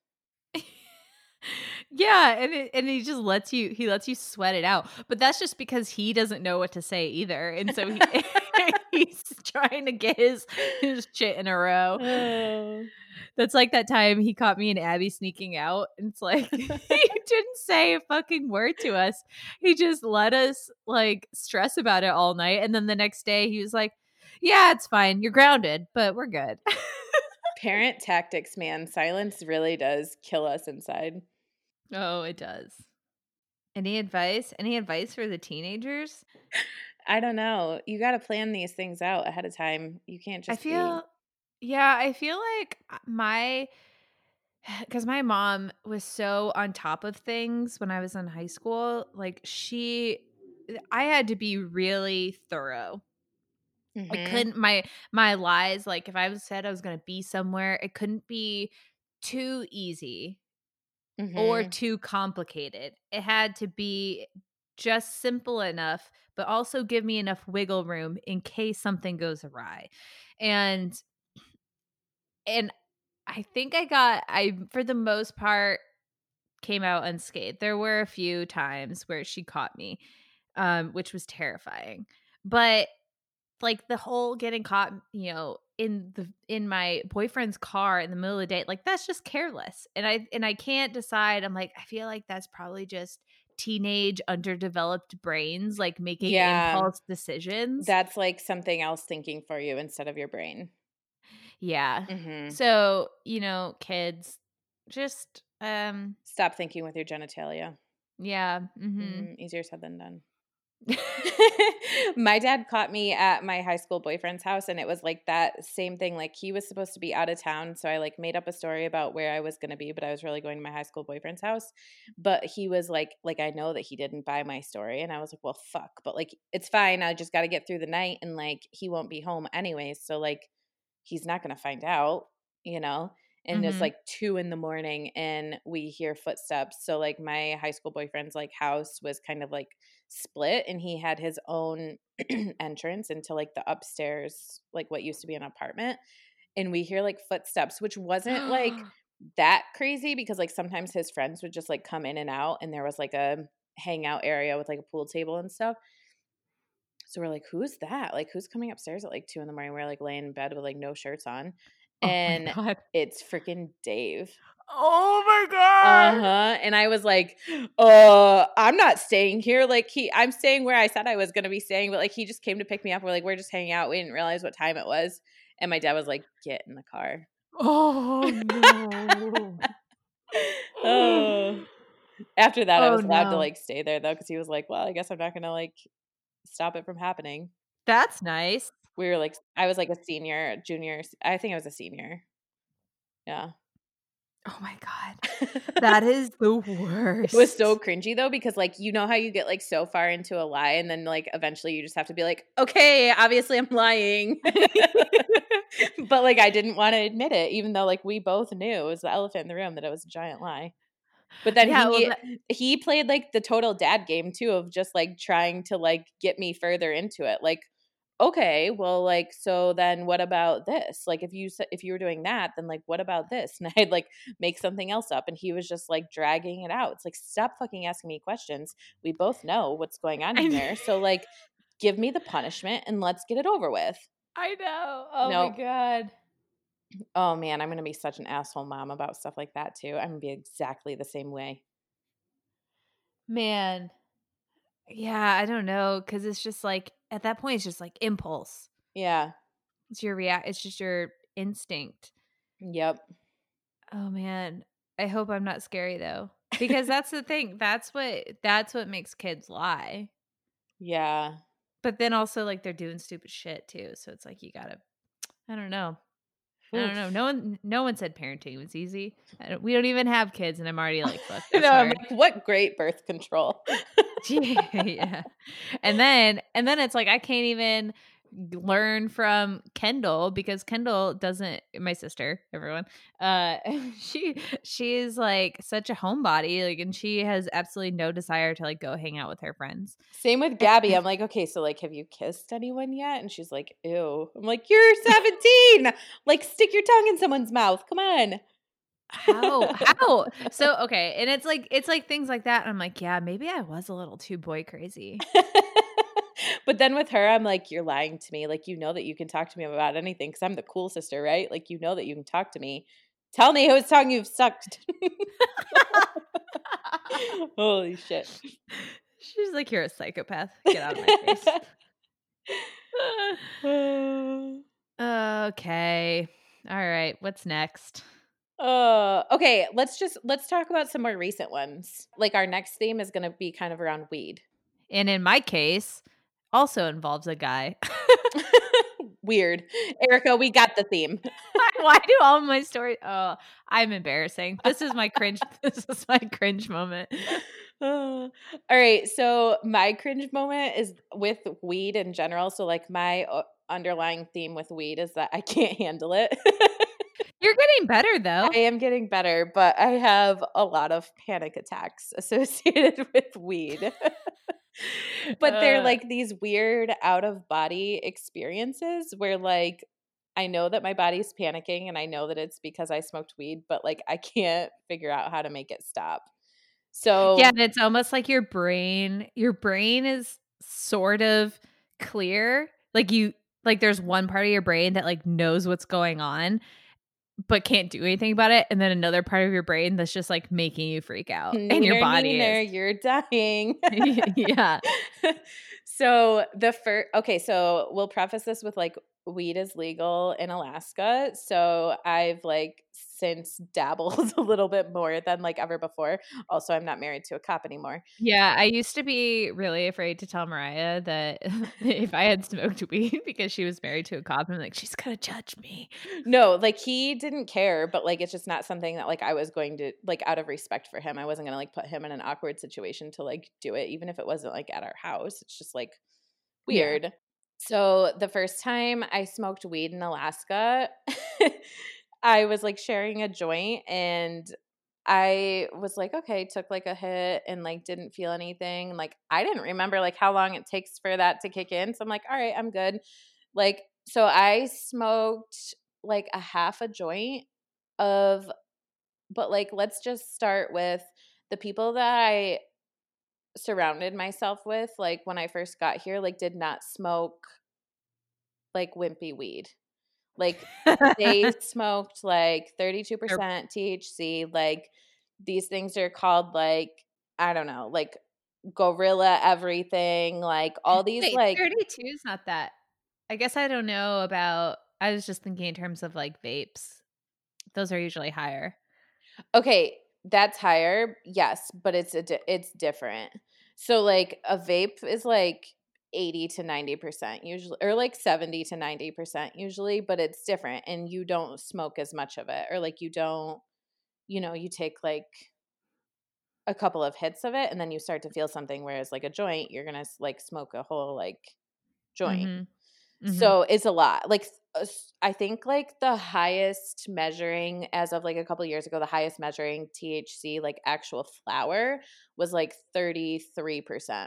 yeah and it, and he just lets you he lets you sweat it out but that's just because he doesn't know what to say either and so he, he's trying to get his his shit in a row. Oh. that's like that time he caught me and abby sneaking out and it's like he didn't say a fucking word to us. He just let us like stress about it all night and then the next day he was like yeah it's fine. You're grounded but we're good. Parent tactics, man. Silence really does kill us inside. oh it does. Any advice? Any advice for the teenagers I don't know. You got to plan these things out ahead of time. You can't just I feel, yeah, I feel like uh, my, because my mom was so on top of things when I was in high school. Like she, I had to be really thorough. be. I couldn't my my lies. Like if I was said I was going to be somewhere, it couldn't be too easy or Mhm. too complicated. It had to be just simple enough, but also give me enough wiggle room in case something goes awry. And and I think I got I for the most part came out unscathed. There were a few times where she caught me, um, which was terrifying. But like the whole getting caught, you know, in the in my boyfriend's car in the middle of the day, like that's just careless. And I and I can't decide. I'm like, I feel like that's probably just teenage underdeveloped brains like making Yeah. impulse decisions. That's like something else thinking for you instead of your brain. yeah. hmm So, you know, kids just um Stop thinking with your genitalia. yeah. hmm Mhm. Easier said than done. my dad caught me at my high school boyfriend's house and it was like that same thing like he was supposed to be out of town so i like made up a story about where i was going to be but i was really going to my high school boyfriend's house but he was like like i know that he didn't buy my story and i was like well fuck but like it's fine i just got to get through the night and like he won't be home anyways so like he's not going to find out you know and mm-hmm. it's like two in the morning and we hear footsteps. So like my high school boyfriend's like house was kind of like split and he had his own entrance into like the upstairs like what used to be an apartment and we hear like footsteps which wasn't like that crazy because like sometimes his friends would just like come in and out and there was like a hangout area with like a pool table and stuff. So we're like who's that? Like who's coming upstairs at like two in the morning? We're like laying in bed with like no shirts on Oh and it's freaking Dave. Oh my god. Uh-huh. And I was like, uh, I'm not staying here. Like he I'm staying where I said I was gonna be staying, but like he just came to pick me up. We're like, we're just hanging out. We didn't realize what time it was. And my dad was like, get in the car. Oh no. oh. After that, oh, I was allowed no. to like stay there though, because he was like, Well, I guess I'm not gonna like stop it from happening. That's nice we were like I was like a senior, junior. I think I was a senior. Yeah. Oh my god. That is the worst. it was so cringy though because like you know how you get like so far into a lie and then like eventually you just have to be like, "Okay, obviously I'm lying." but like I didn't want to admit it even though like we both knew it was the elephant in the room that it was a giant lie. But then yeah, he well, he played like the total dad game too of just like trying to like get me further into it. Like okay well like so then what about this? Like if you if you were doing that then like what about this? And i'd like make something else up and he was just like dragging it out. It's like stop fucking asking me questions. We both know what's going on in here so like give me the punishment and let's get it over with. I know. Oh no. my god. Oh man i'm gonna be such an asshole mom about stuff like that too. I'm gonna be exactly the same way. Man yeah i don't know because it's just like at that point it's just like impulse. Yeah. It's your react it's just your instinct. Yep. Oh man. I hope I'm not scary though. Because that's the thing. That's what that's what makes kids lie. Yeah. But then also like they're doing stupid shit too. So it's like you gotta I don't know. I don't know. No one, no one said parenting was easy. Don't, we don't even have kids, and I'm already like, fuck. no, I'm like, what great birth control. yeah, and then, and then it's like I can't even learn from Kendall because Kendall doesn't my sister, everyone. Uh she she's like such a homebody, like and she has absolutely no desire to like go hang out with her friends. Same with Gabby. I'm like, okay, so like have you kissed anyone yet? And she's like, ew. I'm like, you're 17. like stick your tongue in someone's mouth. Come on. How? How? So okay, and it's like it's like things like that. And I'm like, yeah, maybe I was a little too boy crazy. but then with her, I'm like, you're lying to me. Like, you know that you can talk to me about anything because I'm the cool sister, right? Like, you know that you can talk to me. Tell me whose tongue you've sucked. Holy shit. She's like, you're a psychopath. Get out of my face. okay. All right. What's next? Uh okay, let's just let's talk about some more recent ones. Like our next theme is going to be kind of around weed. And in my case, also involves a guy. Weird. Erica, we got the theme. Why do all my stories Oh, I'm embarrassing. This is my cringe this is my cringe moment. all right, so my cringe moment is with weed in general. So like my uh, underlying theme with weed is that I can't handle it. You're getting better though. I am getting better, but I have a lot of panic attacks associated with weed but they're uh. like these weird out of body experiences where like I know that my body's panicking and I know that it's because I smoked weed, but like I can't figure out how to make it stop. So Yeah, and it's almost like your brain your brain is sort of clear. Like you like there's one part of your brain that like knows what's going on but can't do anything about it and then another part of your brain that's just like making you freak out and your body is. you're dying yeah so the first okay so we'll preface this with like weed is legal in Alaska. So I've like since dabbled a little bit more than like ever before. Also, I'm not married to a cop anymore. Yeah, I used to be really afraid to tell Mariah that if I had smoked weed because she was married to a cop, I'm like, she's gonna judge me. No, like he didn't care, but like it's just not something that like I was going to like out of respect for him. I wasn't gonna like put him in an awkward situation to like do it, even if it wasn't like at our house. It's just like weird. Yeah. So the first time I smoked weed in Alaska, I was like sharing a joint and I was like, okay, took like a hit and like didn't feel anything. Like I didn't remember like how long it takes for that to kick in. So I'm like, all right, I'm good. Like, so I smoked like a half a joint of, but like, let's just start with the people that I surrounded myself with, like when I first got here, like did not smoke like wimpy weed. Like they smoked like 32% THC. Like these things are called like, I don't know, like gorilla everything, like all these Wait, like 32 is not that. I guess I don't know about I was just thinking in terms of like vapes. Those are usually higher. Okay, that's higher. Yes, but it's a di- it's different. So like a vape is like 80 to 90% usually or like 70 to 90% usually but it's different and you don't smoke as much of it or like you don't you know you take like a couple of hits of it and then you start to feel something whereas like a joint you're gonna like smoke a whole like joint mm-hmm. Mm-hmm. so it's a lot like i think like the highest measuring as of like a couple years ago the highest measuring thc like actual flower was like 33%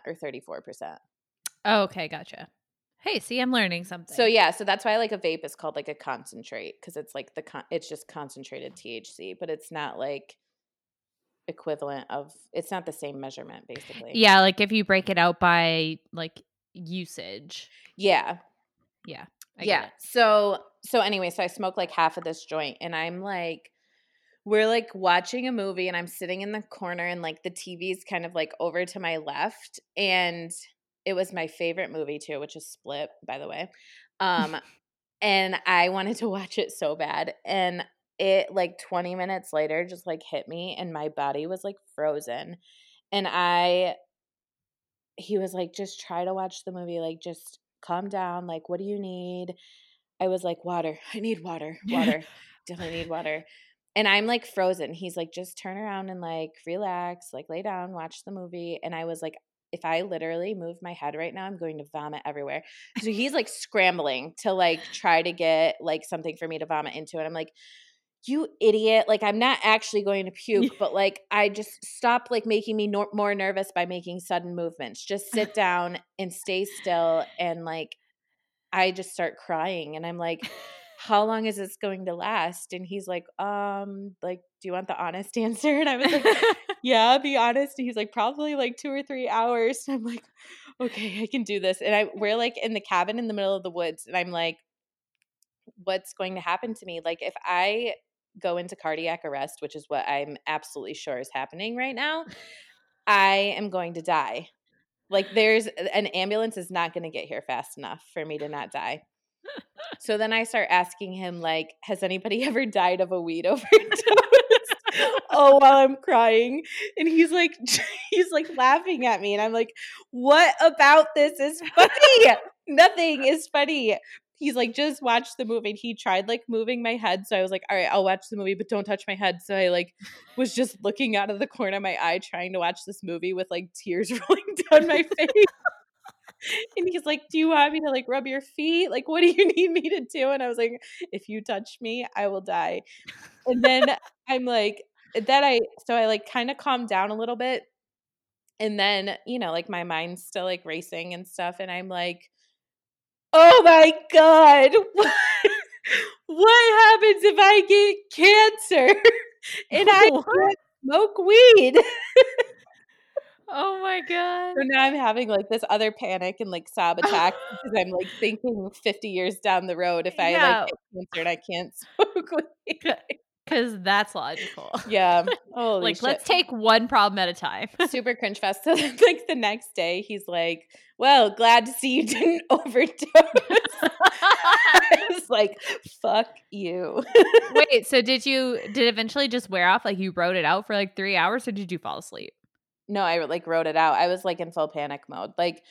or 34% Oh, okay, gotcha. Hey, see, I'm learning something. So yeah, so that's why like a vape is called like a concentrate because it's like the con- it's just concentrated THC, but it's not like equivalent of it's not the same measurement basically. Yeah, like if you break it out by like usage. Yeah. Yeah. I yeah. So so anyway, so I smoke like half of this joint and I'm like we're like watching a movie and I'm sitting in the corner and like the TV's kind of like over to my left and it was my favorite movie too, which is Split, by the way. Um, and I wanted to watch it so bad. And it like 20 minutes later just like hit me and my body was like frozen. And I he was like, just try to watch the movie, like just calm down. Like, what do you need? I was like, water. I need water. Water. Definitely need water. And I'm like frozen. He's like, just turn around and like relax, like lay down, watch the movie. And I was like, if I literally move my head right now, I'm going to vomit everywhere. So he's like scrambling to like try to get like something for me to vomit into. And I'm like, you idiot. Like, I'm not actually going to puke, but like, I just stop like making me no- more nervous by making sudden movements. Just sit down and stay still. And like, I just start crying. And I'm like, how long is this going to last? And he's like, um, like, do you want the honest answer? And I was like, yeah, be honest. And he's like, probably like two or three hours. And I'm like, okay, I can do this. And I we're like in the cabin in the middle of the woods, and I'm like, what's going to happen to me? Like, if I go into cardiac arrest, which is what I'm absolutely sure is happening right now, I am going to die. Like, there's an ambulance is not going to get here fast enough for me to not die so then I start asking him, like, has anybody ever died of a weed overdose? oh, while I'm crying. And he's like, he's like laughing at me. And I'm like, what about this is funny? Nothing is funny. He's like, just watch the movie. And he tried like moving my head. So I was like, all right, I'll watch the movie, but don't touch my head. So I like was just looking out of the corner of my eye trying to watch this movie with like tears rolling down my face and he's like, Do you want me to like rub your feet? Like, what do you need me to do? And I was like, If you touch me, I will die. And then I'm like, then I, so I like kind of calmed down a little bit. And then, you know, like my mind's still like racing and stuff. And I'm like, Oh my God. what what happens if I get cancer and I can't smoke weed? Oh my god. So now I'm having like this other panic and like sob attack because I'm like thinking 50 years down the road if I yeah. like get cancer and I can't smoke Because that's logical. Yeah. Holy like, shit. let's take one problem at a time. super cringe fest. So like the next day, he's like, "Well, glad to see you didn't overdose." I was like, "Fuck you." Wait, so did you did it eventually just wear off? Like you rode it out for like three hours, or did you fall asleep? no, I like rode it out. I was like in full panic mode. Like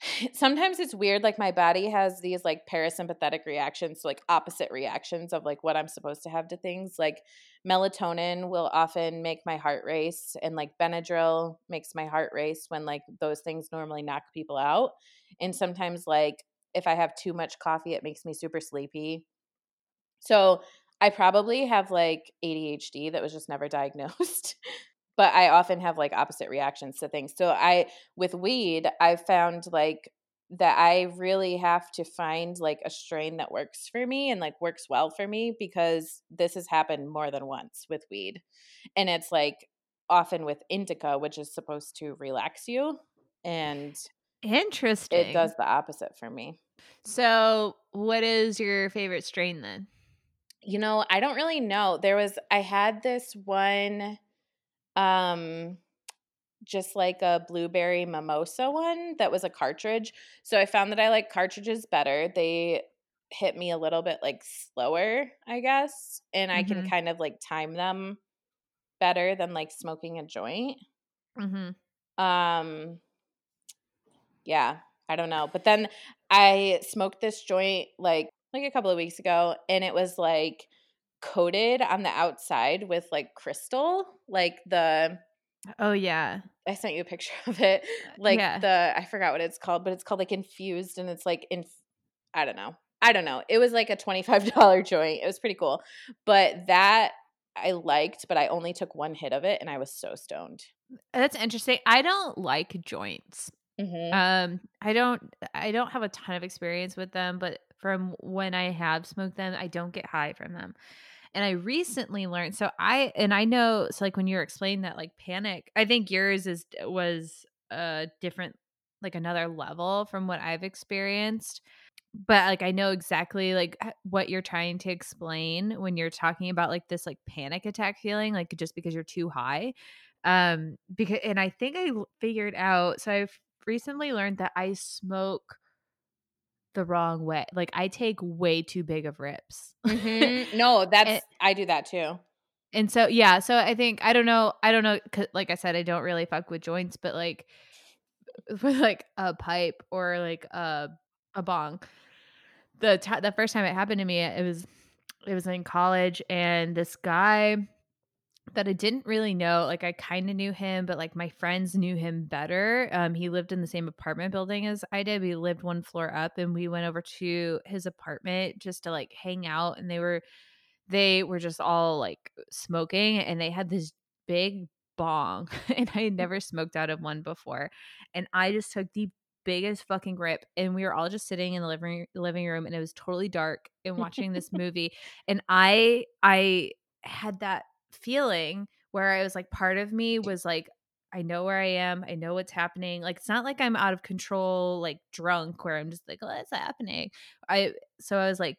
sometimes it's weird. Like my body has these like parasympathetic reactions, like opposite reactions of like what I'm supposed to have to things. Like melatonin will often make my heart race, and like Benadryl makes my heart race when like those things normally knock people out. And sometimes like if I have too much coffee, it makes me super sleepy. So I probably have like ADHD that was just never diagnosed. But I often have like opposite reactions to things. So I with weed, I found like that I really have to find like a strain that works for me and like works well for me because this has happened more than once with weed. And it's like often with indica, which is supposed to relax you and Interesting. it does the opposite for me. So, what is your favorite strain then? You know, I don't really know. There was I had this one um just like a blueberry mimosa one that was a cartridge. So I found that I like cartridges better. They hit me a little bit like slower, I guess, and I can Mhm. kind of like time them better than like smoking a joint. Mm-hmm. Um yeah, I don't know. But then I smoked this joint like like a couple of weeks ago and it was like coated on the outside with like crystal, like the Oh yeah. I sent you a picture of it. Like yeah. the I forgot what it's called, but it's called like infused and it's like in I don't know. I don't know. It was like a $25 joint. It was pretty cool. But that I liked, but I only took one hit of it and I was so stoned. That's interesting. I don't like joints. Mhm. Um, I don't. I don't have a ton of experience with them, but from when I have smoked them, I don't get high from them. And I recently learned. So I and I know. So like when you're explaining that, like panic, I think yours is was a different, like another level from what I've experienced. But like I know exactly like what you're trying to explain when you're talking about like this like panic attack feeling, like just because you're too high um because and i think I figured out so i've recently learned that i smoke the wrong way like i take way too big of rips Mhm. No, that's And- I do that too. and so yeah so i think i don't know i don't know 'cause like i said i don't really fuck with joints but like with like a pipe or like a a bong the ti the first time it happened to me it was it was in college and this guy that I didn't really know. Like I kind of knew him, but like my friends knew him better. Um, he lived in the same apartment building as I did. We lived one floor up, and we went over to his apartment just to like hang out. And they were, they were just all like smoking, and they had this big bong, and I had never smoked out of one before. And I just took the biggest fucking rip, and we were all just sitting in the living living room, and it was totally dark, and watching this movie, and I I had that feeling where I was like, part of me was like, I know where I am. I know what's happening. Like, it's not like I'm out of control, like drunk, where I'm just like, what's happening? I, so I was like,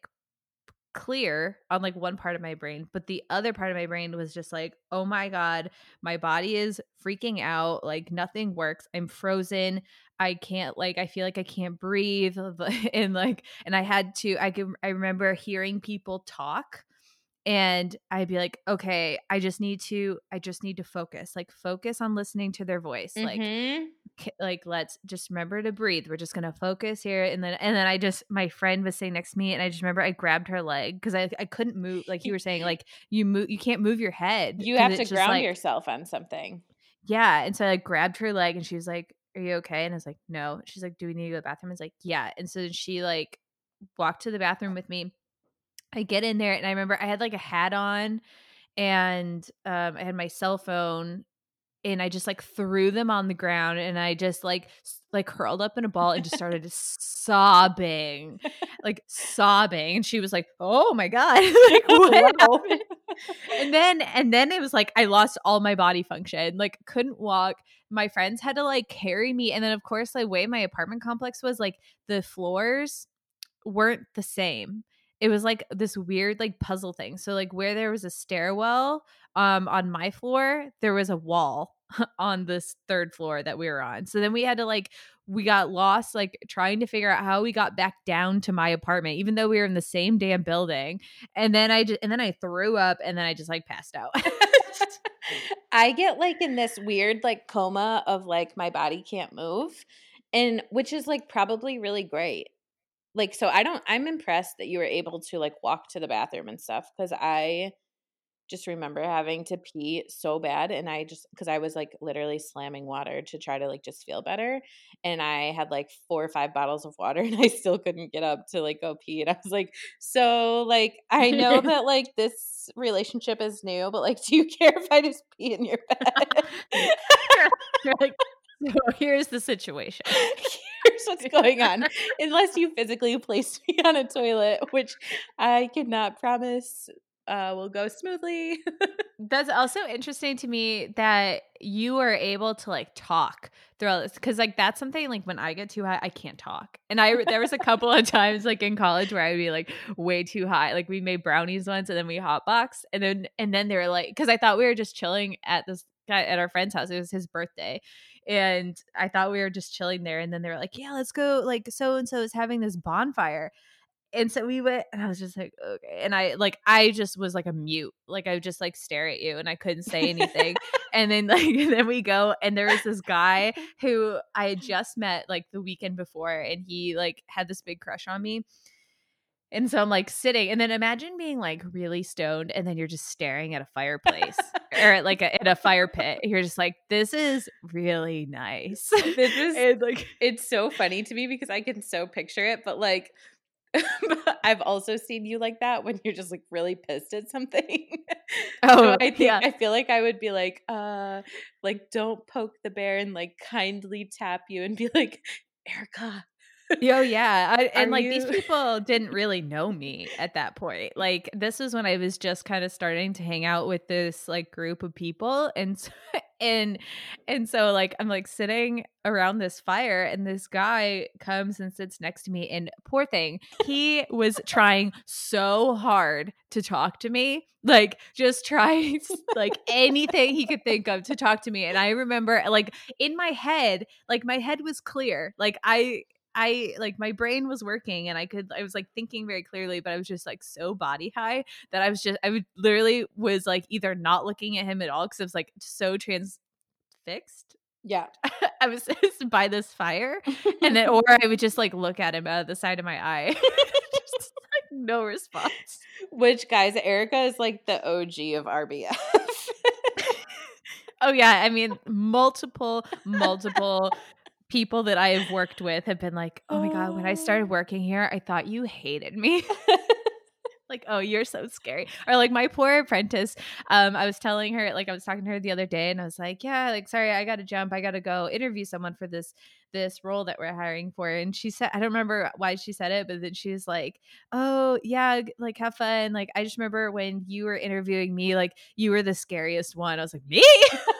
clear on like one part of my brain, but the other part of my brain was just like, oh my God, my body is freaking out. Like, nothing works. I'm frozen. I can't, like, I feel like I can't breathe. And like, and I had to, I can, I remember hearing people talk and I'd be like, okay, I just need to, I just need to focus, like focus on listening to their voice, like, Mhm. k- like let's just remember to breathe. We're just gonna focus here, and then, and then I just, my friend was sitting next to me, and I just remember I grabbed her leg because I, I couldn't move, like you were saying, like you move, you can't move your head. you have to ground like- yourself on something. yeah. And so I like, grabbed her leg and she was like, Are you okay? And I was like, No. She's like, Do we need to go to the bathroom? I was like, Yeah. And so then she like walked to the bathroom with me. I get in there and I remember I had like a hat on and um, I had my cell phone and I just like threw them on the ground and I just like like curled up in a ball and just started sobbing, like sobbing. And she was like, "Oh my god, like what Wow. happened?" and then and then it was like I lost all my body function. Like couldn't walk. My friends had to like carry me. And then of course the way my apartment complex was, like the floors weren't the same. It was like this weird like puzzle thing. So like where there was a stairwell um on my floor, there was a wall on this third floor that we were on. So then we had to like we got lost like trying to figure out how we got back down to my apartment even though we were in the same damn building. And then I just and then I threw up and then I just like passed out. I get like in this weird like coma of like my body can't move and which is like probably really great. Like so I don't I'm impressed that you were able to like walk to the bathroom and stuff cuz I just remember having to pee so bad and I just cuz I was like literally slamming water to try to like just feel better and I had like four or five bottles of water and I still couldn't get up to like go pee and I was like so like I know that like this relationship is new but like do you care if I just pee in your bed? You're like so here's the situation. Here's what's going on. Unless you physically place me on a toilet, which I cannot promise uh, will go smoothly. That's also interesting to me that you are able to like talk throughout this because like that's something like when I get too high, I can't talk. And I there was a couple of times like in college where I'd be like way too high. Like we made brownies once and then we hot hotbox and then and then they were like because I thought we were just chilling at this guy at our friend's house. It was his birthday. And I thought we were just chilling there. And then they were like, Yeah, let's go. Like so and so is having this bonfire and so we went and i was just like okay and i like i just was like a mute like i would just like stare at you and i couldn't say anything and then like then we go and there was this guy who i had just met like the weekend before and he like had this big crush on me and so i'm like sitting and then imagine being like really stoned and then you're just staring at a fireplace or at like a, in a fire pit you're just like this is really nice this is and, like it's so funny to me because i can so picture it but like I've also seen you like that when you're just like really pissed at something. Oh, so I think yeah. I feel like I would be like, uh, like don't poke the bear and like kindly tap you and be like, Erica. Oh yeah, I, and Are like these people didn't really know me at that point. Like this was when I was just kind of starting to hang out with this like group of people, and so, and and so like I'm like sitting around this fire, and this guy comes and sits next to me, and poor thing, he was trying so hard to talk to me, like just trying like anything he could think of to talk to me, and I remember like in my head, like my head was clear, like I I like my brain was working and I could I was like thinking very clearly, but I was just like so body high that I was just I would literally was like either not looking at him at all because I was like so transfixed. Yeah. I was by this fire, and then or I would just like look at him out of the side of my eye. just like no response. Which guys, Erica is like the OG of RBF. Oh yeah, I mean multiple multiple people that I have worked with have been like, "Oh my god, when I Oh. started working here, I thought you hated me." like, "Oh, you're so scary." Or like my poor apprentice, um I was telling her like I was talking to her the other day and I was like, "Yeah, like sorry, I got to jump. I got to go interview someone for this this role that we're hiring for." And she said, I don't remember why she said it, but then she was like, "Oh, yeah, like have fun. Like I just remember when you were interviewing me, like you were the scariest one." I was like, "Me?"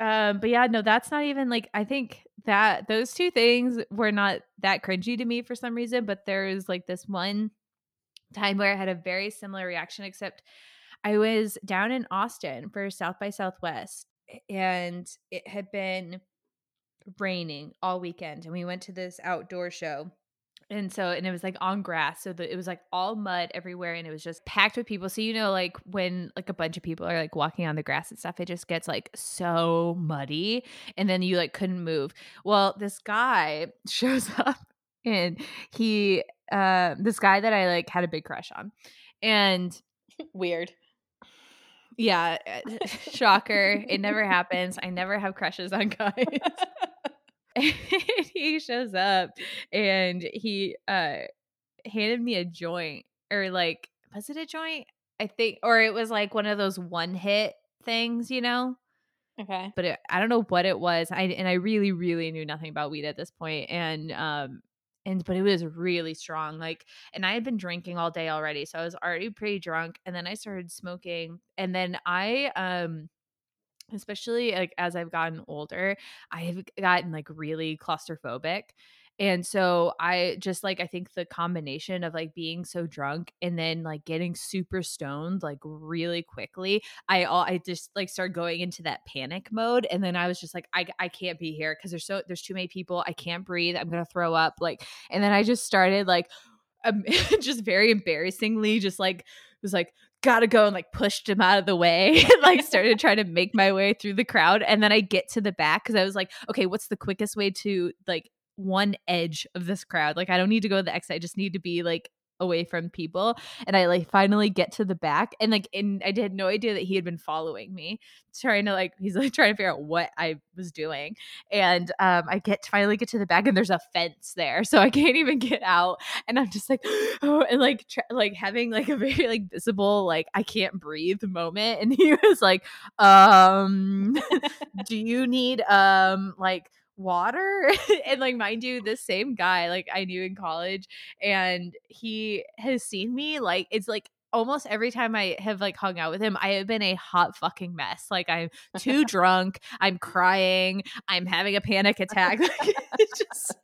Um, but yeah, no, that's not even like I think that those two things were not that cringy to me for some reason, but there's like this one time where I had a very similar reaction, except I was down in Austin for South by Southwest and it had been raining all weekend and we went to this outdoor show and so and it was like on grass so the, it was like all mud everywhere and it was just packed with people. So you know like when like a bunch of people are like walking on the grass and stuff it just gets like so muddy and then you like couldn't move. Well this guy shows up and he uh this guy that i like had a big crush on and Weird. yeah uh, shocker it never happens i never have crushes on guys he shows up and he uh handed me a joint or like was it a joint i think or it was like one of those one hit things you know okay. but it, i don't know what it was i and i really really knew nothing about weed at this point and um and but it was really strong like and i had been drinking all day already so i was already pretty drunk and then i started smoking and then i um especially like as i've gotten older i've gotten like really claustrophobic And so I just like I think the combination of like being so drunk and then like getting super stoned like really quickly, I all I just like started going into that panic mode and then I was just like I I can't be here cuz there's so there's too many people. I can't breathe. I'm going to throw up like and then I just started like um, just very embarrassingly just like was like gotta go and like pushed him out of the way and like started trying to make my way through the crowd. And then i get to the back because i was like okay what's the quickest way to like one edge of this crowd? Like i don't need to go to the exit i just need to be like away from people and i like finally get to the back and like and i had no idea that he had been following me trying to like he's like trying to figure out what i was doing and um i get finally get to the back and there's a fence there so i can't even get out and i'm just like oh and like tr- like having like a very like visible like i can't breathe moment and he was like um do you need um like water and like mind you this same guy like i knew in college and he has seen me like it's like almost every time I have like hung out with him, I have been a hot fucking mess. Like I'm too drunk, I'm crying, I'm having a panic attack. it's just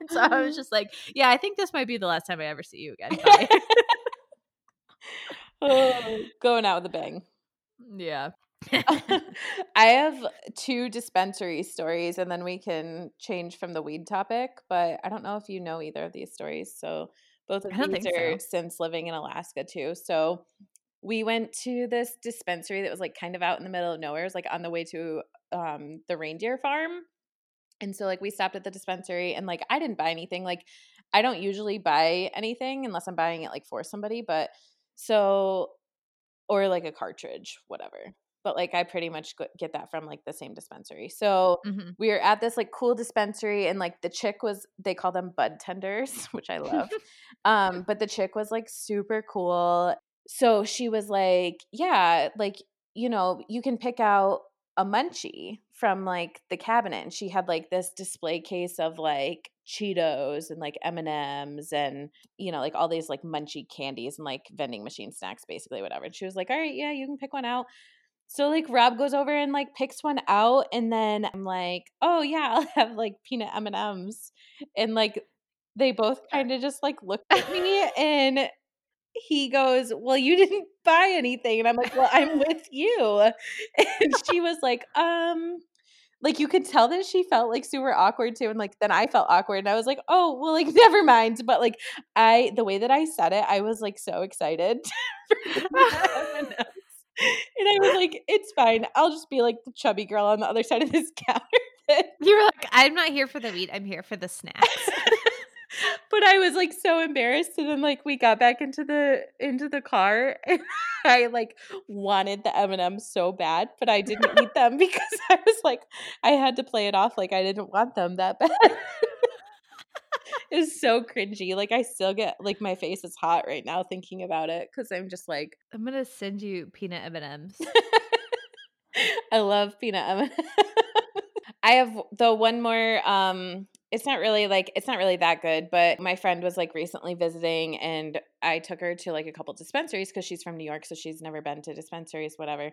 and so I was just like, yeah, I think this might be the last time I ever see you again. oh, going out with a bang. Yeah. I have two dispensary stories and then we can change from the weed topic, but I don't know if you know either of these stories. So both of these are so. since living in Alaska too. So we went to this dispensary that was like kind of out in the middle of nowhere. It was like on the way to um the reindeer farm. And so like we stopped at the dispensary and like I didn't buy anything. Like I don't usually buy anything unless I'm buying it like for somebody, but so or like a cartridge, whatever but like I pretty much get that from like the same dispensary. So mm-hmm. we were at this like cool dispensary, and like the chick was they call them bud tenders, which I love. um, but the chick was like super cool. So she was like, "Yeah, like you know, you can pick out a munchie from like the cabinet." And she had like this display case of like Cheetos and like M and M's and you know like all these like munchie candies and like vending machine snacks, basically whatever. And she was like, "All right, yeah, you can pick one out." So like Rob goes over and like picks one out and then I'm like, "Oh yeah, I'll have like peanut M&Ms." And like they both kind of just like looked at me and he goes, "Well, you didn't buy anything." And I'm like, "Well, I'm with you." And she was like, "Um, like you could tell that she felt like super awkward too and like then i felt awkward and i was like oh well like never mind but like i the way that i said it i was like so excited and I was like, it's fine. I'll just be like the chubby girl on the other side of this counter. you were like, I'm not here for the weed. I'm here for the snacks. but I was like so embarrassed, and then like we got back into the into the car, and I like wanted the M and M's so bad, but I didn't eat them because I was like, I had to play it off like I didn't want them that bad is so cringy. Like I still get like my face is hot right now thinking about it because I'm just like I'm gonna send you peanut M and M's. I love peanut M. I have the one more. Um, it's not really like it's not really that good, but my friend was like recently visiting, and I took her to like a couple dispensaries because she's from New York, so she's never been to dispensaries, whatever.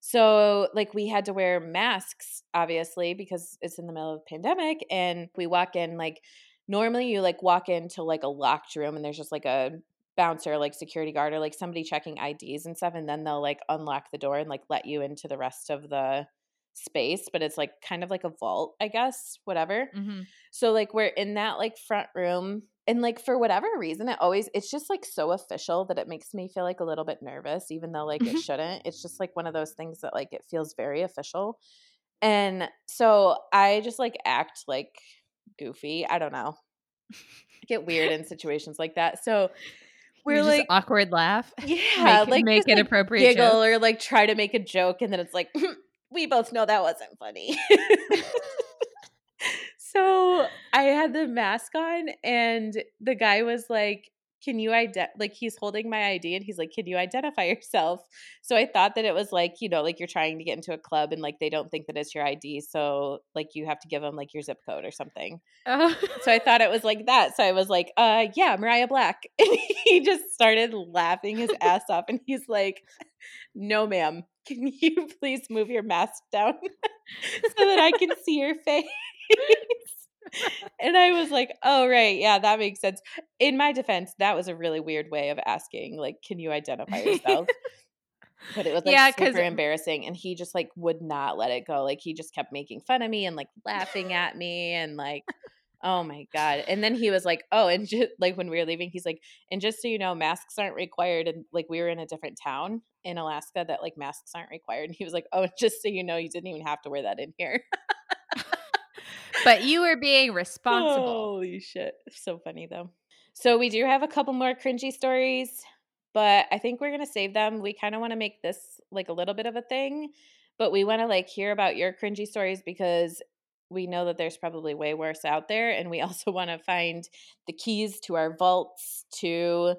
So like we had to wear masks obviously because it's in the middle of pandemic and we walk in like normally you like walk into like a locked room and there's just like a bouncer like security guard or like somebody checking IDs and stuff and then they'll like unlock the door and like let you into the rest of the space but it's like kind of like a vault I guess whatever. Mm-hmm. So like we're in that like front room and like for whatever reason it always it's just like so official that it makes me feel like a little bit nervous even though like it mm-hmm. shouldn't. It's just like one of those things that like it feels very official. And so I just like act like goofy. I don't know. get weird in situations like that. So we're like awkward laugh. Yeah, make, like make an like appropriate giggle joke. or like try to make a joke, and then it's like hmm, we both know that wasn't funny. so I had the mask on, and the guy was like, can you ident like he's holding my ID and he's like, can you identify yourself? So I thought that it was like, you know, like you're trying to get into a club and like they don't think that it's your ID. So like you have to give them like your zip code or something. Oh. So I thought it was like that. So I was like, uh yeah, Mariah Black. And he just started laughing his ass off and he's like, no ma'am, can you please move your mask down so that I can see your face? And I was like, oh, right. Yeah, that makes sense. In my defense, that was a really weird way of asking, like, can you identify yourself? but it was like Yeah, super embarrassing. And he just like would not let it go. Like, he just kept making fun of me and like laughing at me and like, oh my God. And then he was like, oh, and just like when we were leaving, he's like, and just so you know, masks aren't required. And like, we were in a different town in Alaska that like masks aren't required. And he was like, oh, just so you know, you didn't even have to wear that in here. But you were being responsible. Holy shit. So funny though. So we do have a couple more cringy stories, but I think we're to save them. We kind of want to make this like a little bit of a thing, but we want to like hear about your cringy stories because we know that there's probably way worse out there and we also want to find the keys to our vaults to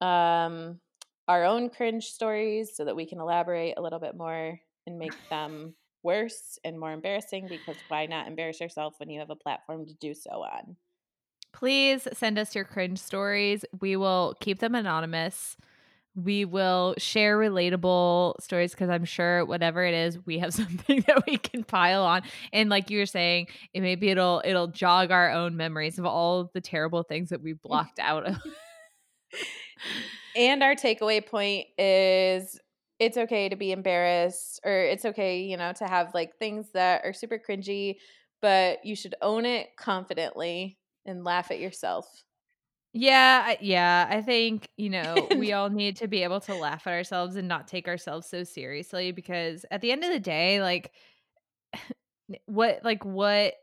um our own cringe stories so that we can elaborate a little bit more and make them worse and more embarrassing because why not embarrass yourself when you have a platform to do so on? Please send us your cringe stories. We will keep them anonymous. We will share relatable stories because I'm sure whatever it is, we have something that we can pile on. And like you were saying, it maybe it'll it'll jog our own memories of all of the terrible things that we blocked out of. And our takeaway point is it's okay to be embarrassed or it's okay, you know, to have like things that are super cringy, but you should own it confidently and laugh at yourself. Yeah, yeah. I think, you know, we all need to be able to laugh at ourselves and not take ourselves so seriously because at the end of the day, like what like what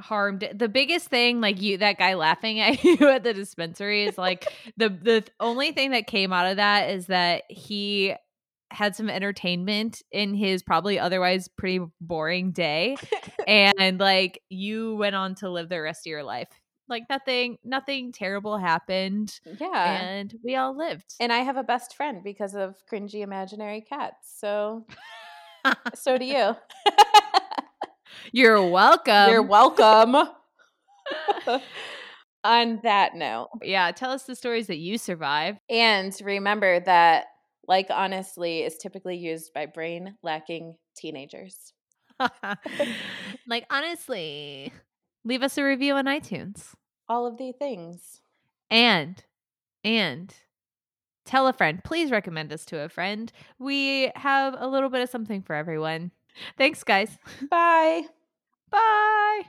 harmed the biggest thing like you that guy laughing at you at the dispensary is like the the only thing that came out of that is that he had some entertainment in his probably otherwise pretty boring day and like you went on to live the rest of your life like nothing nothing terrible happened Yeah. and we all lived And I have a best friend because of cringy imaginary cats. So so do you. you're welcome You're welcome. On that note, yeah tell us the stories that you survived and remember that like honestly is typically used by brain lacking teenagers. like honestly leave us a review on itunes All of the things. and and tell a friend please recommend us to a friend we have a little bit of something for everyone thanks guys Bye. bye